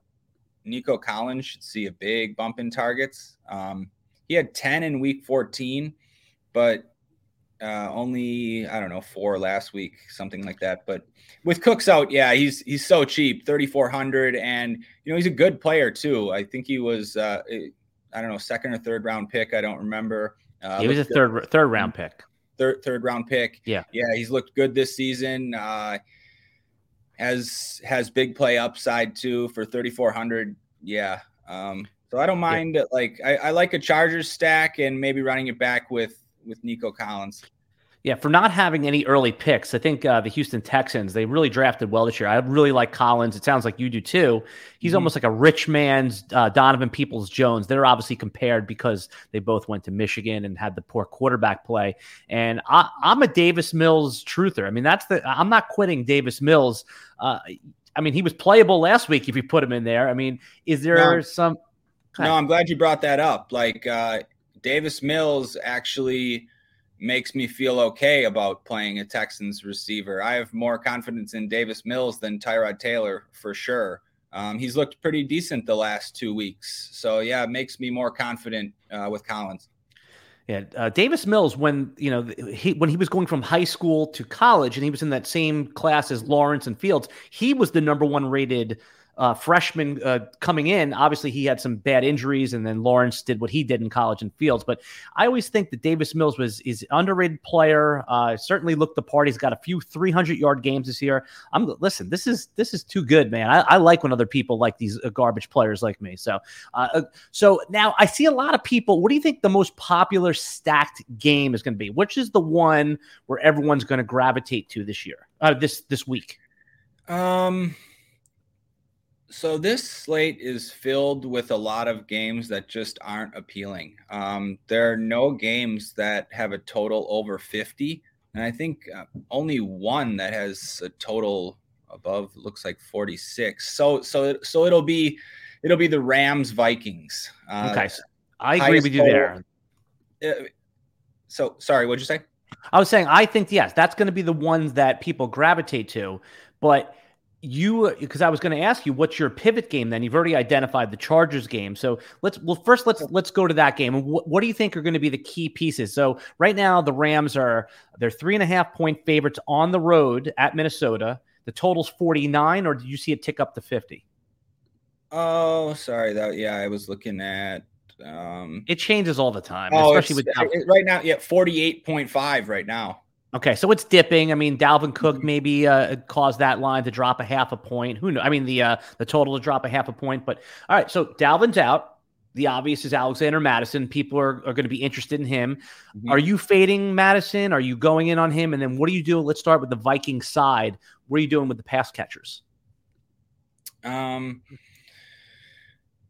Nico Collins should see a big bump in targets. Um, he had 10 in week 14, but uh, only I don't know four last week, something like that. But with Cooks out, yeah, he's he's so cheap, 3,400, and you know he's a good player too. I think he was uh, I don't know, second or third round pick. I don't remember. Uh, he was a third good. third round pick. Third third round pick. Yeah, yeah, he's looked good this season. Uh, has has big play upside too for 3400. Yeah. Um, so I don't mind yeah. like I, I like a Chargers stack and maybe running it back with with Nico Collins. Yeah, for not having any early picks, I think uh, the Houston Texans they really drafted well this year. I really like Collins. It sounds like you do too. He's mm-hmm. almost like a rich man's uh, Donovan Peoples Jones. They're obviously compared because they both went to Michigan and had the poor quarterback play. And I, am a Davis Mills truther. I mean, that's the I'm not quitting Davis Mills. Uh, I mean, he was playable last week if you put him in there. I mean, is there no, some? No, I'm glad you brought that up. Like uh, Davis Mills actually makes me feel okay about playing a Texans receiver. I have more confidence in Davis Mills than Tyrod Taylor for sure. Um, he's looked pretty decent the last two weeks. So yeah, it makes me more confident uh, with Collins. Yeah, uh, Davis Mills, when you know he when he was going from high school to college, and he was in that same class as Lawrence and Fields, he was the number one rated uh, freshman uh, coming in. Obviously, he had some bad injuries, and then Lawrence did what he did in college and Fields. But I always think that Davis Mills was is underrated player. Uh, certainly looked the part. He's got a few 300 yard games this year. I'm listen. This is this is too good, man. I, I like when other people like these uh, garbage players like me. So, uh, uh, so now I see a lot of people. What do you think the most popular stacked game is going to be? Which is the one where everyone's going to gravitate to this year? this this week. Um so this slate is filled with a lot of games that just aren't appealing. Um, there are no games that have a total over 50, and I think uh, only one that has a total above looks like 46. So so so it'll be it'll be the Rams Vikings. Uh, okay, I agree with you total, there. Uh, so sorry, what'd you say? I was saying I think yes, that's going to be the ones that people gravitate to, but you because I was going to ask you what's your pivot game then? You've already identified the Chargers game. So let's well first let's let's go to that game. And what, what do you think are going to be the key pieces? So right now the Rams are they're three and a half point favorites on the road at Minnesota. The total's 49 or did you see it tick up to 50 oh sorry that yeah I was looking at um it changes all the time oh, especially with right now yeah 48.5 right now Okay, so it's dipping. I mean, Dalvin Cook mm-hmm. maybe uh, caused that line to drop a half a point. Who knows? I mean, the uh, the total to drop a half a point. But all right, so Dalvin's out. The obvious is Alexander Mattison. People are, are going to be interested in him. Mm-hmm. Are you fading Mattison? Are you going in on him? And then what are you doing? Let's start with the Viking side. What are you doing with the pass catchers? Um.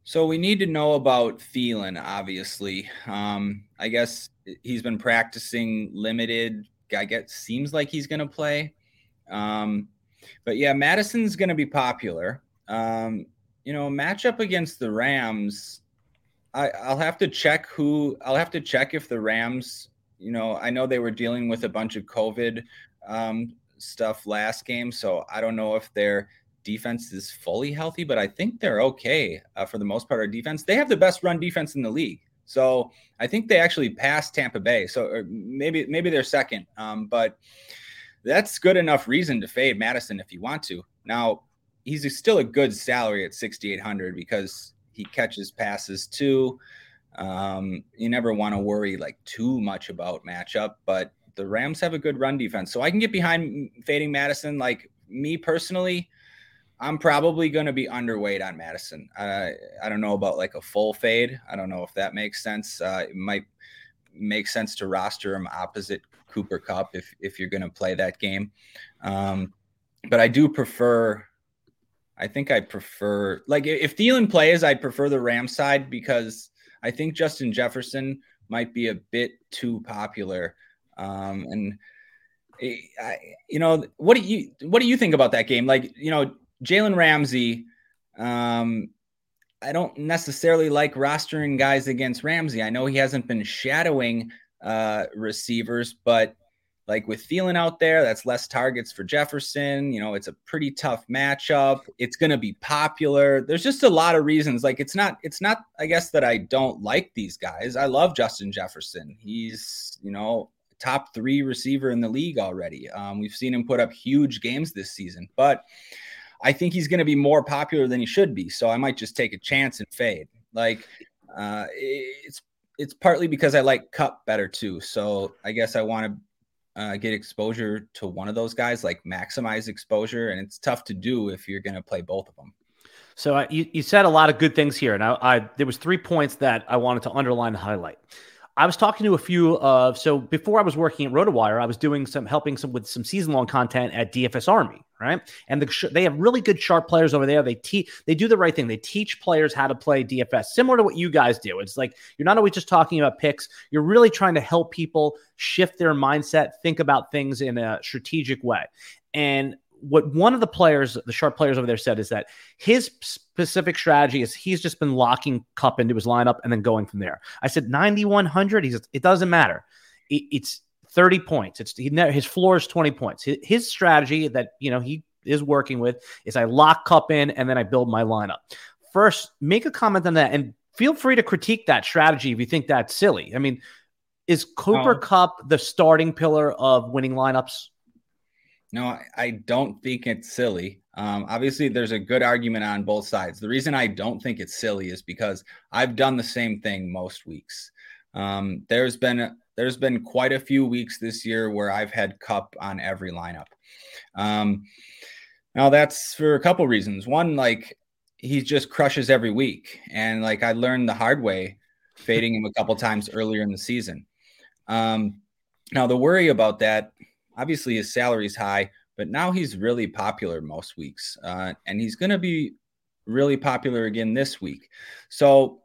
So we need to know about Thielen, obviously. Um, I guess he's been practicing limited I guess seems like he's going to play. Um, but yeah, Mattison's going to be popular. Um, you know, matchup against the Rams. I, I'll have to check who. I'll have to check if the Rams. You know, I know they were dealing with a bunch of COVID um, stuff last game, so I don't know if their defense is fully healthy, but I think they're okay uh, for the most part. Our defense, they have the best run defense in the league. So I think they actually passed Tampa Bay. So maybe maybe they're second. Um, but that's good enough reason to fade Mattison if you want to. Now he's still a good salary at 6,800 because he catches passes too. Um, you never want to worry like too much about matchup, but the Rams have a good run defense, so I can get behind fading Mattison. Like me personally, I'm probably going to be underweight on Mattison. Uh, I don't know about like a full fade. I don't know if that makes sense. Uh, it might make sense to roster him opposite Cooper Kupp if if you're going to play that game. Um, but I do prefer. I think I prefer like if Thielen plays, I prefer the Ram side because I think Justin Jefferson might be a bit too popular. Um, and eh, I, you know, what do you what do you think about that game? Like, you know, Jalen Ramsey, um, I don't necessarily like rostering guys against Ramsey. I know he hasn't been shadowing uh, receivers, but like with Thielen out there, that's less targets for Jefferson. You know, it's a pretty tough matchup. It's going to be popular. There's just a lot of reasons. Like it's not, it's not, I guess that I don't like these guys. I love Justin Jefferson. He's, you know, top three receiver in the league already. Um, we've seen him put up huge games this season, but I think he's going to be more popular than he should be. So I might just take a chance and fade. Like uh, it's it's partly because I like Kupp better too. So I guess I want to uh, get exposure to one of those guys, like maximize exposure, and it's tough to do if you're going to play both of them. So uh, you, you said a lot of good things here, and I, I there was three points that I wanted to underline and highlight. I was talking to a few of so before I was working at RotoWire, I was doing some helping some with some season long content at DFS Army, right? And the, they have really good sharp players over there. They teach they do the right thing. They teach players how to play DFS, similar to what you guys do. It's like you're not always just talking about picks. You're really trying to help people shift their mindset, think about things in a strategic way. And what one of the players, the sharp players over there said is that his specific strategy is he's just been locking Kupp into his lineup and then going from there. I said 9100. He says it doesn't matter. It, it's 30 points. It's he, his floor is 20 points. His, his strategy that you know he is working with is I lock Kupp in and then I build my lineup. First, make a comment on that and feel free to critique that strategy if you think that's silly. I mean, is Cooper oh. Kupp the starting pillar of winning lineups? No, I don't think it's silly. Um, obviously, there's a good argument on both sides. The reason I don't think it's silly is because I've done the same thing most weeks. Um, there's been there's been quite a few weeks this year where I've had Kupp on every lineup. Um, now that's for a couple reasons. One, like he just crushes every week, and like I learned the hard way, fading him a couple times earlier in the season. Um, now the worry about that obviously his salary's high, but now he's really popular most weeks, uh, and he's going to be really popular again this week. So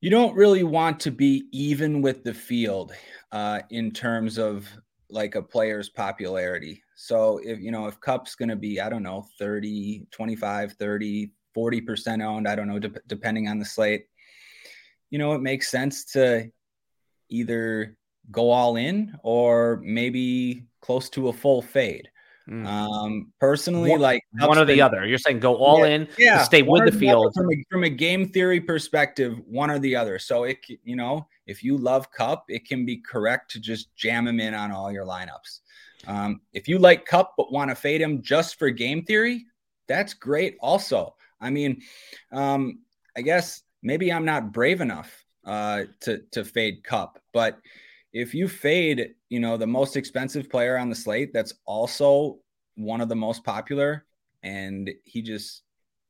you don't really want to be even with the field uh, in terms of like a player's popularity. So if you know if Kupp's going to be I don't know 30, 25, 30, 40% owned, I don't know de- depending on the slate. You know, it makes sense to either go all in or maybe close to a full fade. Mm. Um, personally, one, like one or the other. You're saying go all yeah, in, yeah, stay with the field. From a, from a game theory perspective, one or the other. So it, you know, if you love Kupp, it can be correct to just jam him in on all your lineups. Um, if you like Kupp but want to fade him just for game theory, that's great. Also, I mean, um, I guess maybe I'm not brave enough uh, to to fade Kupp, but if you fade, you know, the most expensive player on the slate, that's also one of the most popular, and he just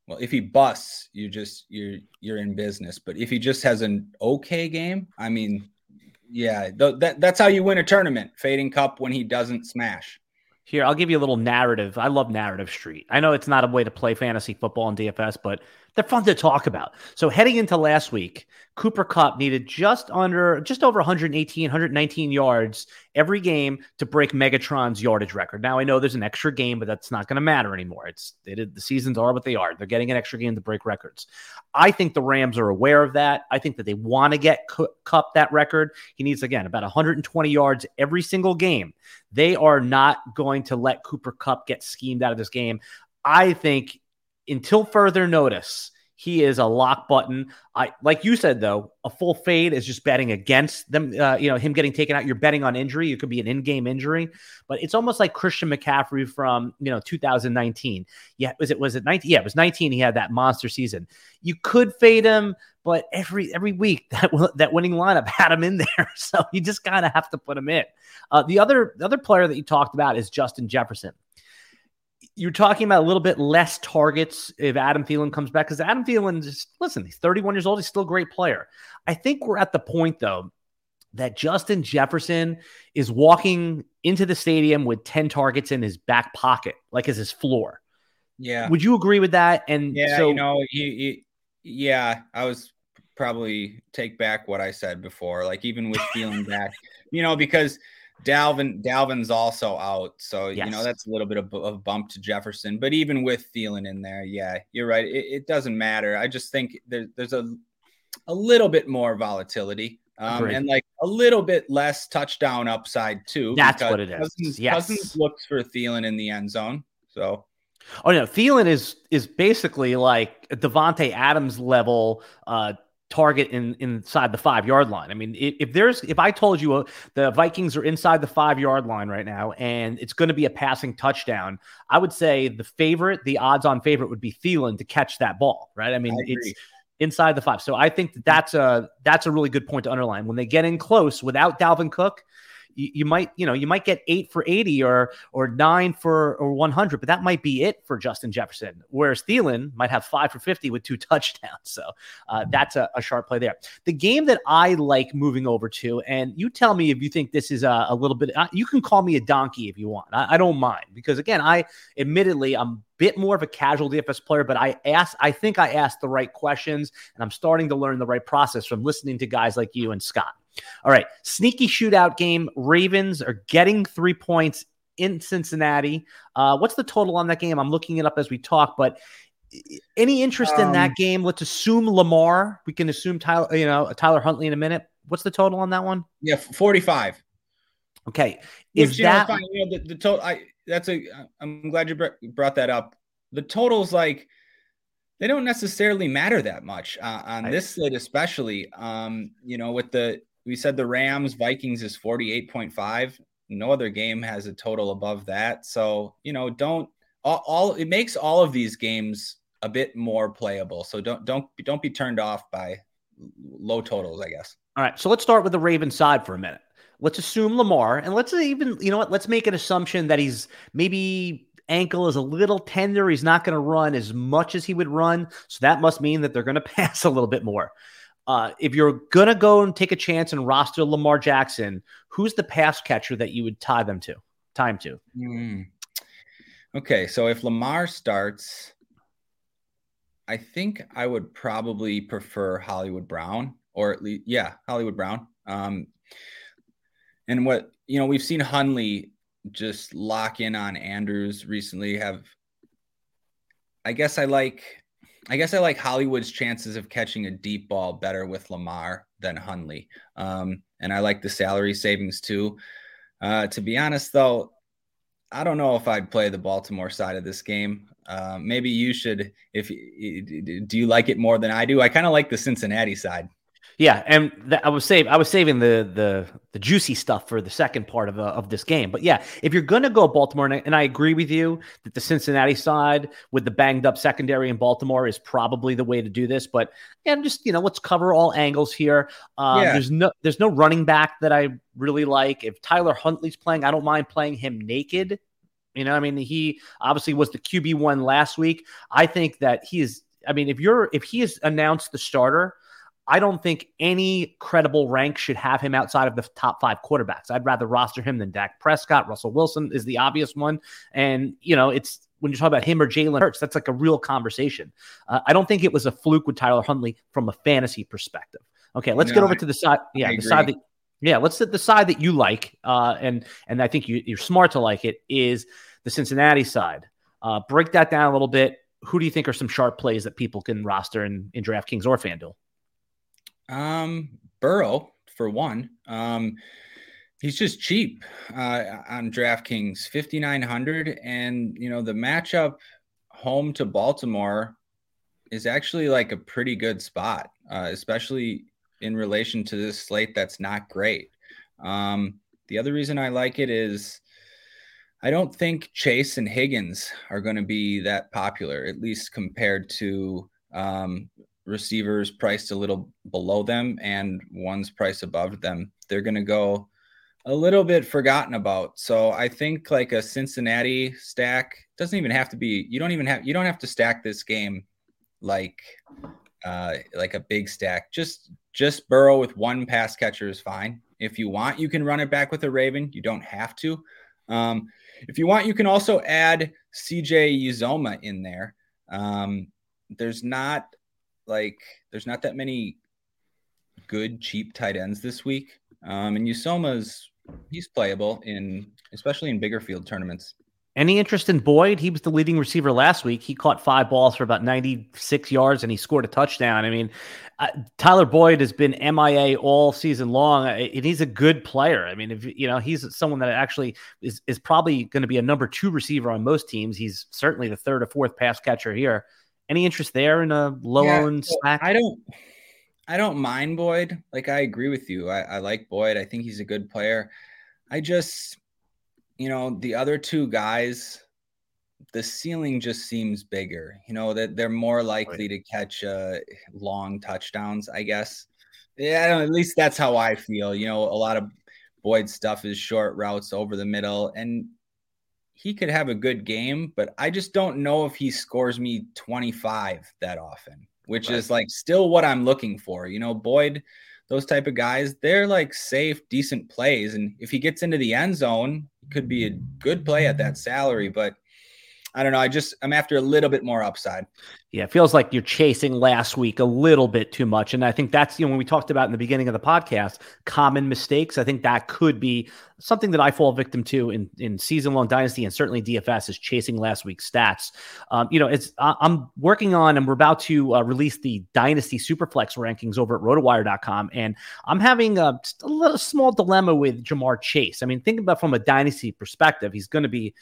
well, if he busts, you just you're you're in business. But if he just has an okay game, I mean, yeah, th- that that's how you win a tournament. Fading Kupp when he doesn't smash. Here, I'll give you a little narrative. I love Narrative Street. I know it's not a way to play fantasy football in DFS, but they're fun to talk about. So heading into last week, Cooper Kupp needed just under, just over 118, 119 yards every game to break Megatron's yardage record. Now I know there's an extra game, but that's not going to matter anymore. It's it, the seasons are what they are. They're getting an extra game to break records. I think the Rams are aware of that. I think that they want to get Kupp that record. He needs again about 120 yards every single game. They are not going to let Cooper Kupp get schemed out of this game. I think until further notice, he is a lock button. I like you said though, a full fade is just betting against them. Uh, you know him getting taken out. You're betting on injury. It could be an in-game injury, but it's almost like Christian McCaffrey from you know 2019. Yeah, was it was it 19? Yeah, it was 19. He had that monster season. You could fade him, but every every week that that winning lineup had him in there, so you just kind of have to put him in. Uh, the other the other player that you talked about is Justin Jefferson you're talking about a little bit less targets if Adam Thielen comes back because Adam Thielen just listen, he's 31 years old, he's still a great player. I think we're at the point though that Justin Jefferson is walking into the stadium with 10 targets in his back pocket, like as his floor. Yeah. Would you agree with that? And yeah, so, you know, he, he, yeah, I was probably take back what I said before, like even with Thielen back, you know, because Dalvin Dalvin's also out, so yes. you know that's a little bit of a bump to Jefferson. But even with Thielen in there, yeah, you're right. It, it doesn't matter. I just think there, there's a a little bit more volatility, um, and like a little bit less touchdown upside too. That's what it is. Cousins, yes. Cousins looks for Thielen in the end zone, so. Oh no, Thielen is is basically like Davante Adams level uh, target in inside the five yard line. I mean, if, if there's if I told you uh, the Vikings are inside the five yard line right now and it's going to be a passing touchdown, I would say the favorite, the odds on favorite would be Thielen to catch that ball, right? I mean, I it's inside the five. So I think that that's a that's a really good point to underline. When they get in close without Dalvin Cook, you, you, might, you know, you might get eight for 80 or or nine for or 100, but that might be it for Justin Jefferson. Whereas Thielen might have five for 50 with two touchdowns. So uh, that's a, a, sharp play there. The game that I like moving over to, and you tell me if you think this is a, a little bit, uh, you can call me a donkey if you want. I, I don't mind because again, I admittedly I'm a bit more of a casual DFS player, but I asked, I think I asked the right questions and I'm starting to learn the right process from listening to guys like you and Scott. All right, sneaky shootout game. Ravens are getting three points in Cincinnati. Uh, what's the total on that game? I'm looking it up as we talk, but any interest um, in that um, game? Let's assume Lamar. We can assume Tyler, you know, Tyler Huntley in a minute. What's the total on that one? Yeah, 45. Okay. Is Which, that know, fine, you know, the, the total? I that's a. I'm glad you brought that up. The totals like they don't necessarily matter that much uh, on right. this slate, especially. Um, you know, with the we said the Rams Vikings is 48.5. No other game has a total above that. So you know, don't all, all it makes all of these games a bit more playable. So don't don't don't be turned off by low totals, I guess. All right, so let's start with the Ravens side for a minute. Let's assume Lamar, and let's even you know what? Let's make an assumption that he's maybe ankle is a little tender. He's not going to run as much as he would run, so that must mean that they're going to pass a little bit more. Uh, if you're to go and take a chance and roster Lamar Jackson, who's the pass catcher that you would tie them to? Time to. Mm. Okay, so if Lamar starts, I think I would probably prefer Hollywood Brown, or at least, yeah, Hollywood Brown. Um, and what you know, we've seen Huntley just lock in on Andrews recently. Have I guess I like, I guess I like Hollywood's chances of catching a deep ball better with Lamar than Huntley. um, and I like the salary savings too. Uh, to be honest, though, I don't know if I'd play the Baltimore side of this game. Uh, maybe you should. If do you like it more than I do? I kind of like the Cincinnati side. Yeah, and I was saving I was saving the the the juicy stuff for the second part of uh, of this game. But yeah, if you're going to go Baltimore, and I, and I, agree with you that the Cincinnati side with the banged up secondary in Baltimore is probably the way to do this. But yeah, just you know, let's cover all angles here. Um, yeah. There's no there's no running back that I really like. If Tyler Huntley's playing, I don't mind playing him naked. You know, I mean, he obviously was the QB one last week. I think that he is. I mean, if you're if he is announced the starter I don't think any credible rank should have him outside of the top five quarterbacks. I'd rather roster him than Dak Prescott. Russell Wilson is the obvious one. And, you know, it's when you talk about him or Jalen Hurts, that's like a real conversation. Uh, I don't think it was a fluke with Tyler Huntley from a fantasy perspective. Okay, let's no, get over I, to the side. Yeah, the side that yeah, let's the side that you like, uh, and and I think you, you're smart to like it is the Cincinnati side. Uh, break that down a little bit. Who do you think are some sharp plays that people can roster in in DraftKings or FanDuel? Um, Burrow for one. Um, he's just cheap uh, on DraftKings, fifty nine hundred, and you know the matchup home to Baltimore is actually like a pretty good spot, uh, especially in relation to this slate that's not great. Um, the other reason I like it is I don't think Chase and Higgins are going to be that popular, at least compared to um, receivers priced a little below them and ones priced above them, they're going to go a little bit forgotten about. So I think like a Cincinnati stack doesn't even have to be. You don't even have. You don't have to stack this game like uh like a big stack. Just just Burrow with one pass catcher is fine. If you want, you can run it back with a Raven. You don't have to. Um, if you want, you can also add CJ Uzomah in there. Um, there's not like there's not that many good cheap tight ends this week. Um, and Uzomah's he's playable in especially in bigger field tournaments. Any interest in Boyd? He was the leading receiver last week. He caught five balls for about 96 yards and he scored a touchdown. I mean, uh, Tyler Boyd has been MIA all season long, and he's a good player. I mean, if you know, he's someone that actually is is probably going to be a number two receiver on most teams. He's certainly the third or fourth pass catcher here. Any interest there in a low yeah, owned? I don't. I don't mind Boyd. Like I agree with you. I, I like Boyd. I think he's a good player. I just, you know, the other two guys, the ceiling just seems bigger. You know that they're more likely to catch uh, long touchdowns. I guess. Yeah, at least that's how I feel. You know, a lot of Boyd stuff is short routes over the middle, and he could have a good game, but I just don't know if he scores me 25 that often, which right. is like still what I'm looking for. You know, Boyd, those type of guys, they're like safe, decent plays. And if he gets into the end zone, could be a good play at that salary, but I don't know. I just I'm after a little bit more upside. Yeah, it feels like you're chasing last week a little bit too much. And I think that's, you know, when we talked about in the beginning of the podcast, common mistakes, I think that could be something that I fall victim to in, in season long dynasty and certainly DFS is chasing last week's stats. Um, you know, it's, I'm working on and we're about to uh, release the dynasty superflex rankings over at rotowire.com. And I'm having a, a little small dilemma with Ja'Marr Chase. I mean, think about from a dynasty perspective, he's going to be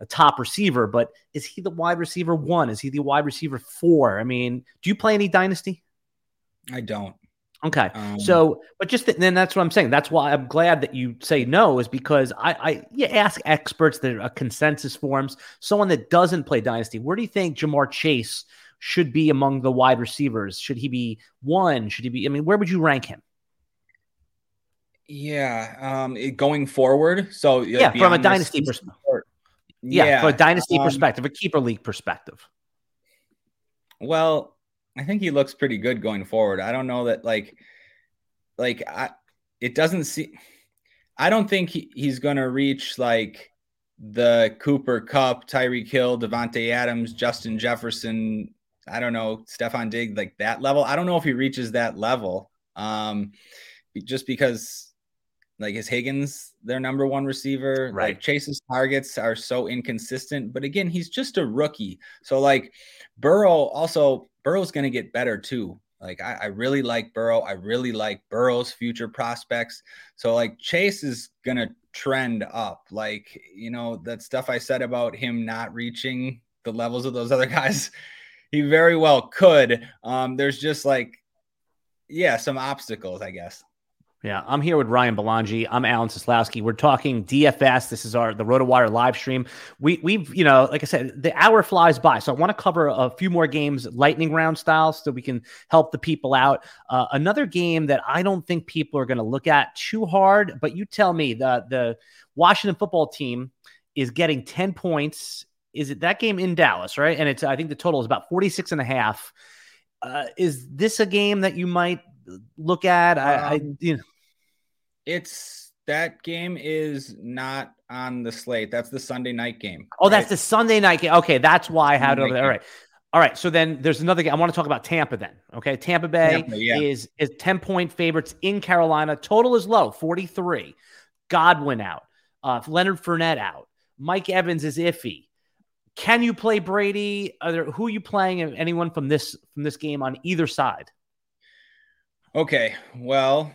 a top receiver, but is he the wide receiver one? Is he the wide receiver four? I mean, do you play any dynasty? I don't. Okay. Um, so, but just th- then that's what I'm saying. That's why I'm glad that you say no, is because I, I you ask experts that are consensus forms, someone that doesn't play dynasty, where do you think Ja'Marr Chase should be among the wide receivers? Should he be one? Should he be? I mean, where would you rank him? Yeah, um, going forward. So yeah, from a dynasty perspective. Yeah, yeah. from a dynasty um, perspective, a keeper league perspective. Well, I think he looks pretty good going forward. I don't know that like like I it doesn't see I don't think he, he's gonna reach like the Cooper Kupp, Tyreek Hill, Davante Adams, Justin Jefferson, I don't know, Stefon Diggs, like that level. I don't know if he reaches that level. Um just because like is Higgins their number one receiver? Right. Like Chase's targets are so inconsistent, but again, he's just a rookie. So like Burrow also Burrow's going to get better too. Like I, I, really like Burrow. I really like Burrow's future prospects. So like Chase is gonna trend up. Like you know that stuff I said about him not reaching the levels of those other guys. He very well could. Um, there's just like yeah, some obstacles, I guess. Yeah, I'm here with Ryan Belangi. I'm Alan Seslowsky. We're talking DFS. This is our the RotoWire live stream. We we've you know, like I said, the hour flies by, so I want to cover a few more games, lightning round style, so we can help the people out. Uh, another game that I don't think people are going to look at too hard, but you tell me the the Washington football team is getting 10 points. Is it that game in Dallas, right? And it's I think the total is about 46 and a half. Uh, is this a game that you might look at? I, I um, you know it's that game is not on the slate. That's the Sunday night game. Oh, right? that's the Sunday night game. Okay, that's why I had it over there. All right. All right. So then there's another game. I want to talk about Tampa then. Okay. Tampa Bay Tampa, yeah. is is 10 point favorites in Carolina. Total is low, 43. Godwin out. Uh, Leonard Fournette out. Mike Evans is iffy. Can you play Brady? Are there, who are you playing? Anyone from this from this game on either side? Okay. Well,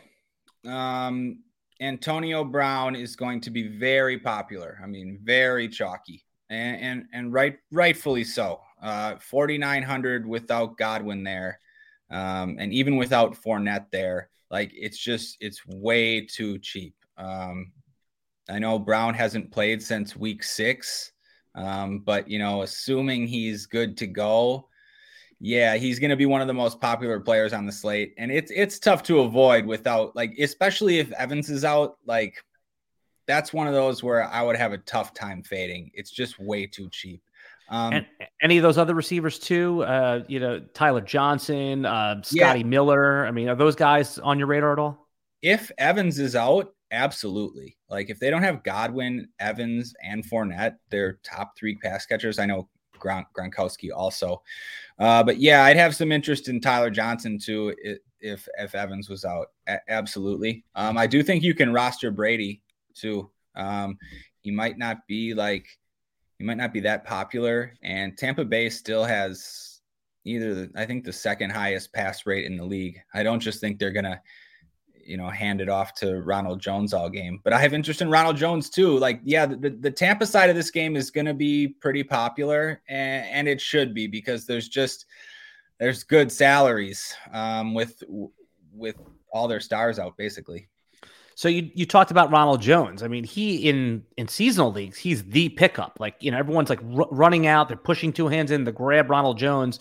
um, Antonio Brown is going to be very popular. I mean, very chalky, and and, and right rightfully so. Uh, 4,900 without Godwin there, um, and even without Fournette there, like it's just it's way too cheap. Um, I know Brown hasn't played since week six, um, but you know, assuming he's good to go, yeah, he's going to be one of the most popular players on the slate, and it's it's tough to avoid without like, especially if Evans is out. Like, that's one of those where I would have a tough time fading. It's just way too cheap. Um, and any of those other receivers too? Uh, you know, Tyler Johnson, uh, Scotty yeah. Miller. I mean, are those guys on your radar at all? If Evans is out, absolutely. Like if they don't have Godwin, Evans, and Fournette, they're top three pass catchers. I know Gron- Gronkowski also. Uh, but yeah, I'd have some interest in Tyler Johnson too if if Evans was out. A- absolutely. Um, I do think you can roster Brady too. Um, he might not be like he might not be that popular, and Tampa Bay still has either the, I think the second highest pass rate in the league. I don't just think they're gonna you know, hand it off to Ronald Jones all game. But I have interest in Ronald Jones too. Like, yeah, the, the Tampa side of this game is going to be pretty popular, and, and, it should be because there's just there's good salaries um, with with all their stars out basically. So you you talked about Ronald Jones. I mean, he in in seasonal leagues, he's the pickup. Like you know, everyone's like r- running out, they're pushing two hands in to grab Ronald Jones.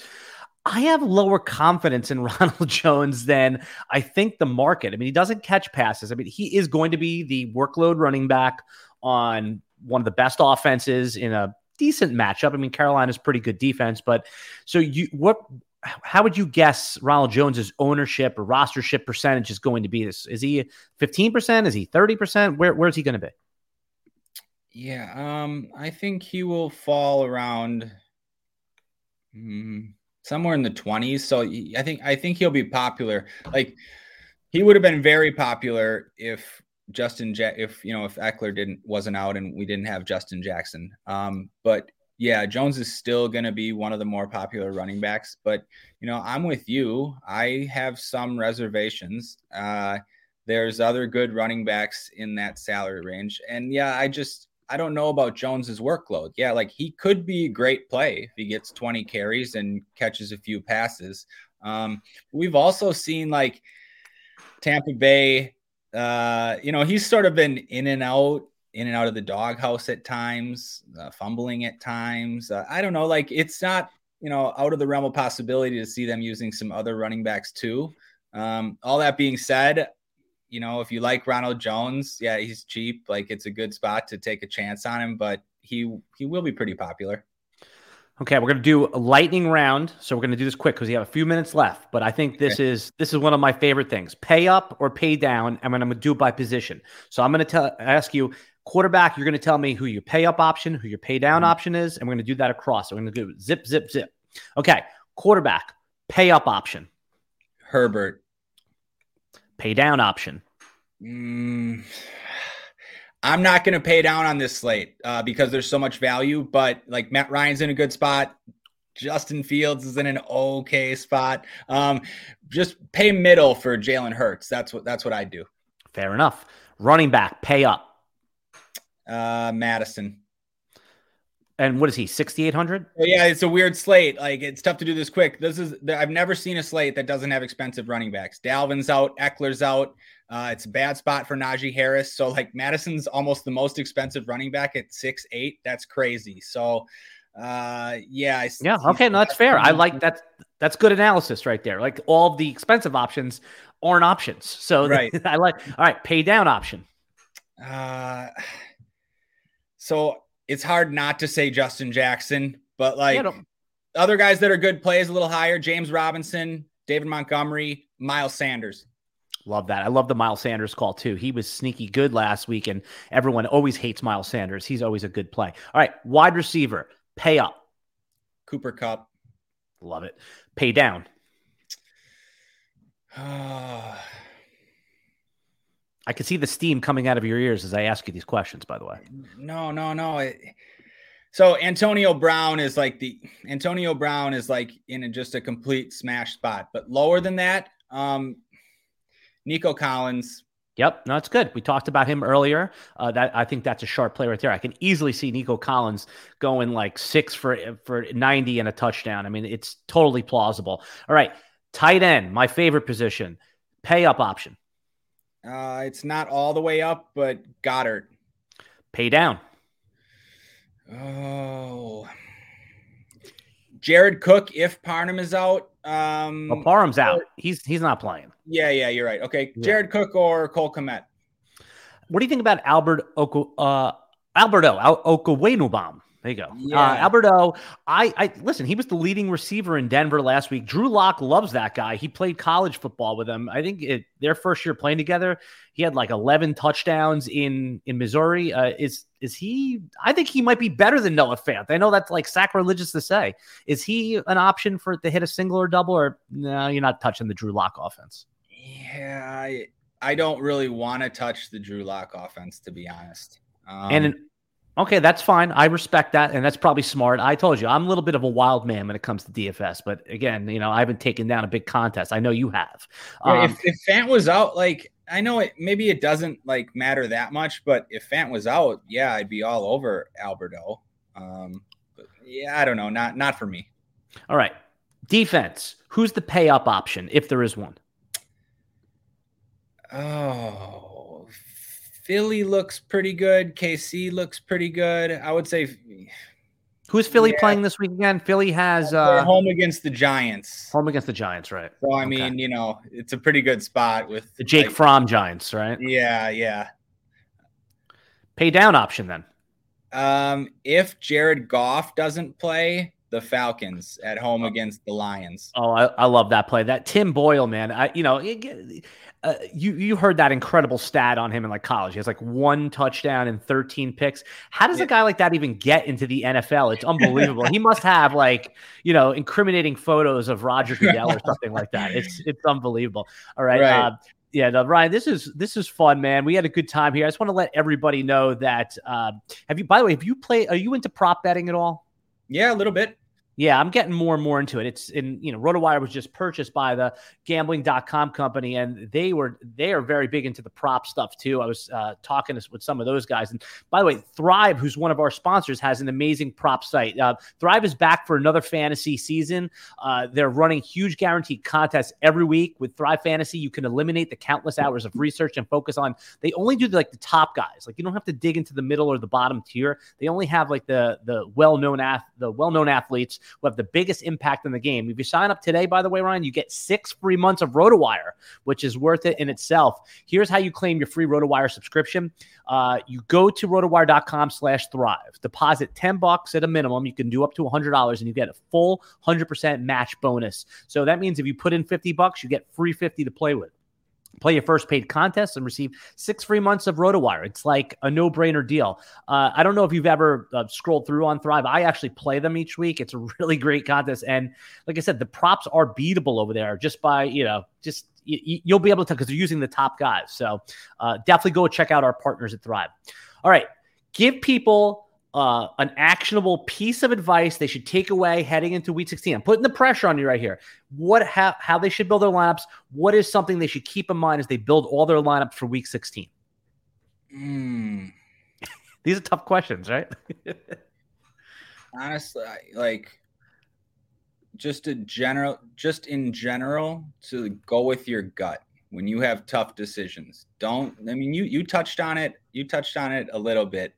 I have lower confidence in Ronald Jones than I think the market. I mean, he doesn't catch passes. I mean, he is going to be the workload running back on one of the best offenses in a decent matchup. I mean, Carolina's pretty good defense, but so you what how would you guess Ronald Jones's ownership or rostership percentage is going to be this? Is he 15%? Is he 30%? Where where's he going to be? Yeah, um, I think he will fall around mm, somewhere in the 20s. So I think I think he'll be popular. Like he would have been very popular if Justin if you know if Ekeler didn't wasn't out and we didn't have Justin Jackson. Um, but yeah, Jones is still going to be one of the more popular running backs. But you know, I'm with you. I have some reservations. Uh, there's other good running backs in that salary range, and yeah, I just I don't know about Jones's workload. Yeah, like he could be a great play if he gets 20 carries and catches a few passes. Um, we've also seen like Tampa Bay uh, you know, he's sort of been in and out, in and out of the doghouse at times, uh, fumbling at times. Uh, I don't know. Like it's not, you know, out of the realm of possibility to see them using some other running backs too. Um, all that being said, you know, if you like Ronald Jones, yeah, he's cheap. Like it's a good spot to take a chance on him, but he he will be pretty popular. Okay, we're gonna do a lightning round. So we're gonna do this quick because we have a few minutes left. But I think this okay. is this is one of my favorite things: pay up or pay down. And I'm gonna do it by position. So I'm gonna tell ask you quarterback. You're gonna tell me who your pay up option, who your pay down mm-hmm. option is, and we're gonna do that across. So we're gonna do zip, zip, zip. Okay, quarterback pay up option. Herbert. Pay down option. Mm, I'm not going to pay down on this slate uh, because there's so much value, but like Matt Ryan's in a good spot. Justin Fields is in an okay spot. Um, just pay middle for Jalen Hurts. That's what that's what I do. Fair enough. Running back, pay up. Uh, Mattison. And what is he? Sixty eight hundred. Yeah, it's a weird slate. Like it's tough to do this quick. This is I've never seen a slate that doesn't have expensive running backs. Dalvin's out, Ekeler's out. Uh, it's a bad spot for Najee Harris. So like Mattison's almost the most expensive running back at six eight. That's crazy. So uh, yeah, I, yeah, okay, no, that's fair. I like that. That's good analysis right there. Like all the expensive options aren't options. So right. I like. All right, pay down option. Uh, so it's hard not to say Justin Jackson, but like yeah, other guys that are good plays a little higher: James Robinson, David Montgomery, Miles Sanders. Love that. I love the Miles Sanders call too. He was sneaky good last week, and everyone always hates Miles Sanders. He's always a good play. All right, wide receiver, pay up. Cooper Kupp. Love it. Pay down. I can see the steam coming out of your ears as I ask you these questions, by the way. No, no, no. It, so Antonio Brown is like the Antonio Brown is like in a, just a complete smash spot, but lower than that, um, Nico Collins. Yep, no, it's good. We talked about him earlier. Uh, that I think that's a sharp play right there. I can easily see Nico Collins going like six for for ninety and a touchdown. I mean, it's totally plausible. All right, tight end, my favorite position, pay up option. Uh, it's not all the way up, but Goedert. Pay down. Oh, Jared Cook if Parham is out. Um, well, Parham's out. He's he's not playing. Yeah, yeah, you're right. Okay, Jared. Cook or Cole Kmet. What do you think about Albert Oko, uh, Alberto Okwuegbunam? There you go. Uh, yeah. Uh, Alberto, I, I listen, he was the leading receiver in Denver last week. Drew Lock loves that guy. He played college football with him. I think it, their first year playing together, he had like 11 touchdowns in in Missouri. Uh, is is he I think he might be better than Noah Fant. I know that's like sacrilegious to say. Is he an option for to hit a single or double or no, you're not touching the Drew Lock offense? Yeah, I, I don't really want to touch the Drew Lock offense to be honest. Um, and Okay, that's fine. I respect that, and that's probably smart. I told you I'm a little bit of a wild man when it comes to DFS, but again, you know, I haven't taken down a big contest. I know you have. Yeah, um, if, if Fant was out, like I know it maybe it doesn't like matter that much, but if Fant was out, yeah, I'd be all over Alberto. Um, yeah, I don't know, not not for me. All right, defense. Who's the pay up option if there is one? Oh, Philly looks pretty good. KC looks pretty good. I would say Who's Philly Yeah. playing this week again? Philly has uh, home against the Giants. home against the Giants, right? So I Okay. mean, you know, it's a pretty good spot with The Jake like- Fromm Giants, right? Yeah, yeah. Pay down option then. Um, if Jared Goff doesn't play, the Falcons at home against the Lions. Oh, I, I love that play. That Tim Boyle, man. I, you know, it- uh, you you heard that incredible stat on him in like college. He has like one touchdown and 13 picks. How does a guy like that even get into the NFL? It's unbelievable. he must have like you know incriminating photos of Roger Goodell or something like that. It's it's unbelievable. All right. Right. Uh, yeah, no, Ryan, this is this is fun, man. We had a good time here. I just want to let everybody know that. Uh, have you? By the way, have you played? Are you into prop betting at all? Yeah, a little bit. Yeah, I'm getting more and more into it. It's in, you know, RotoWire was just purchased by the gambling.com company and they were they are very big into the prop stuff too. I was uh, talking to- with some of those guys. And by the way, Thrive, who's one of our sponsors, has an amazing prop site. Uh, Thrive is back for another fantasy season. Uh, they're running huge guaranteed contests every week with Thrive Fantasy. You can eliminate the countless hours of research and focus on they only do like the top guys. Like you don't have to dig into the middle or the bottom tier. They only have like the the well-known ath- the well-known athletes who have the biggest impact in the game. If you sign up today, by the way, Ryan, you get six free months of RotoWire, which is worth it in itself. Here's how you claim your free RotoWire subscription. Uh, you go to rotowire.com slash thrive, deposit 10 bucks at a minimum. You can do up to $100 and you get a full 100% match bonus. So that means if you put in 50 bucks, you get free 50 to play with. Play your first paid contest and receive six free months of RotoWire. It's like a no-brainer deal. Uh, I don't know if you've ever uh, scrolled through on Thrive. I actually play them each week. It's a really great contest, and like I said, the props are beatable over there just by you know just y- you'll be able to tell because they're using the top guys. So uh, definitely go check out our partners at Thrive. All right, give people uh, an actionable piece of advice they should take away heading into week 16. I'm putting the pressure on you right here. What how how they should build their lineups? What is something they should keep in mind as they build all their lineups for week 16? Mm, These are tough questions, right? honestly, like just a general, just in general, to go with your gut when you have tough decisions. Don't. I mean, you you touched on it. You touched on it a little bit.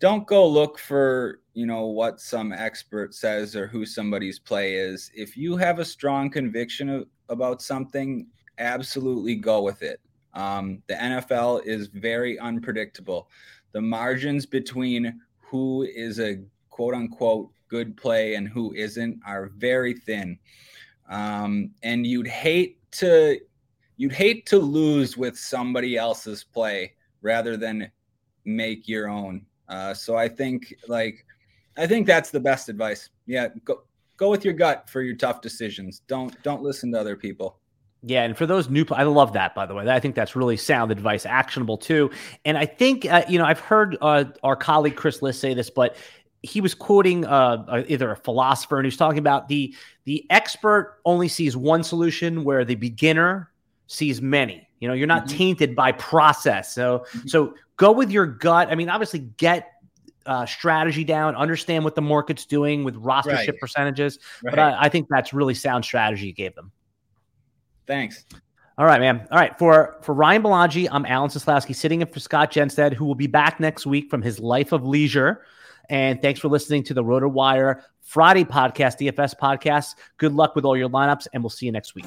Don't go look for you know what some expert says or who somebody's play is. If you have a strong conviction of, about something, absolutely go with it. Um, the NFL is very unpredictable. The margins between who is a quote unquote good play and who isn't are very thin. Um, and you'd hate to you'd hate to lose with somebody else's play rather than make your own. Uh, so I think like I think that's the best advice. Yeah, go go with your gut for your tough decisions. Don't don't listen to other people. Yeah, and for those new, I love that. By the way, I think that's really sound advice, actionable too. And I think uh, you know I've heard uh, our colleague Chris Liss say this, but he was quoting uh, uh, either a philosopher and he was talking about the the expert only sees one solution, where the beginner sees many. You know, you're not Mhm. tainted by process. So so go with your gut. I mean, obviously get. Uh, strategy down, understand what the market's doing with rostership Right. percentages. But I, I think that's really sound strategy you gave them. Thanks. All right, man. All right. For for Ryan Belangi, I'm Alan Seslowsky sitting in for Scott Jenstad, who will be back next week from his life of leisure. And thanks for listening to the RotoWire Friday podcast, DFS podcast. Good luck with all your lineups, and we'll see you next week.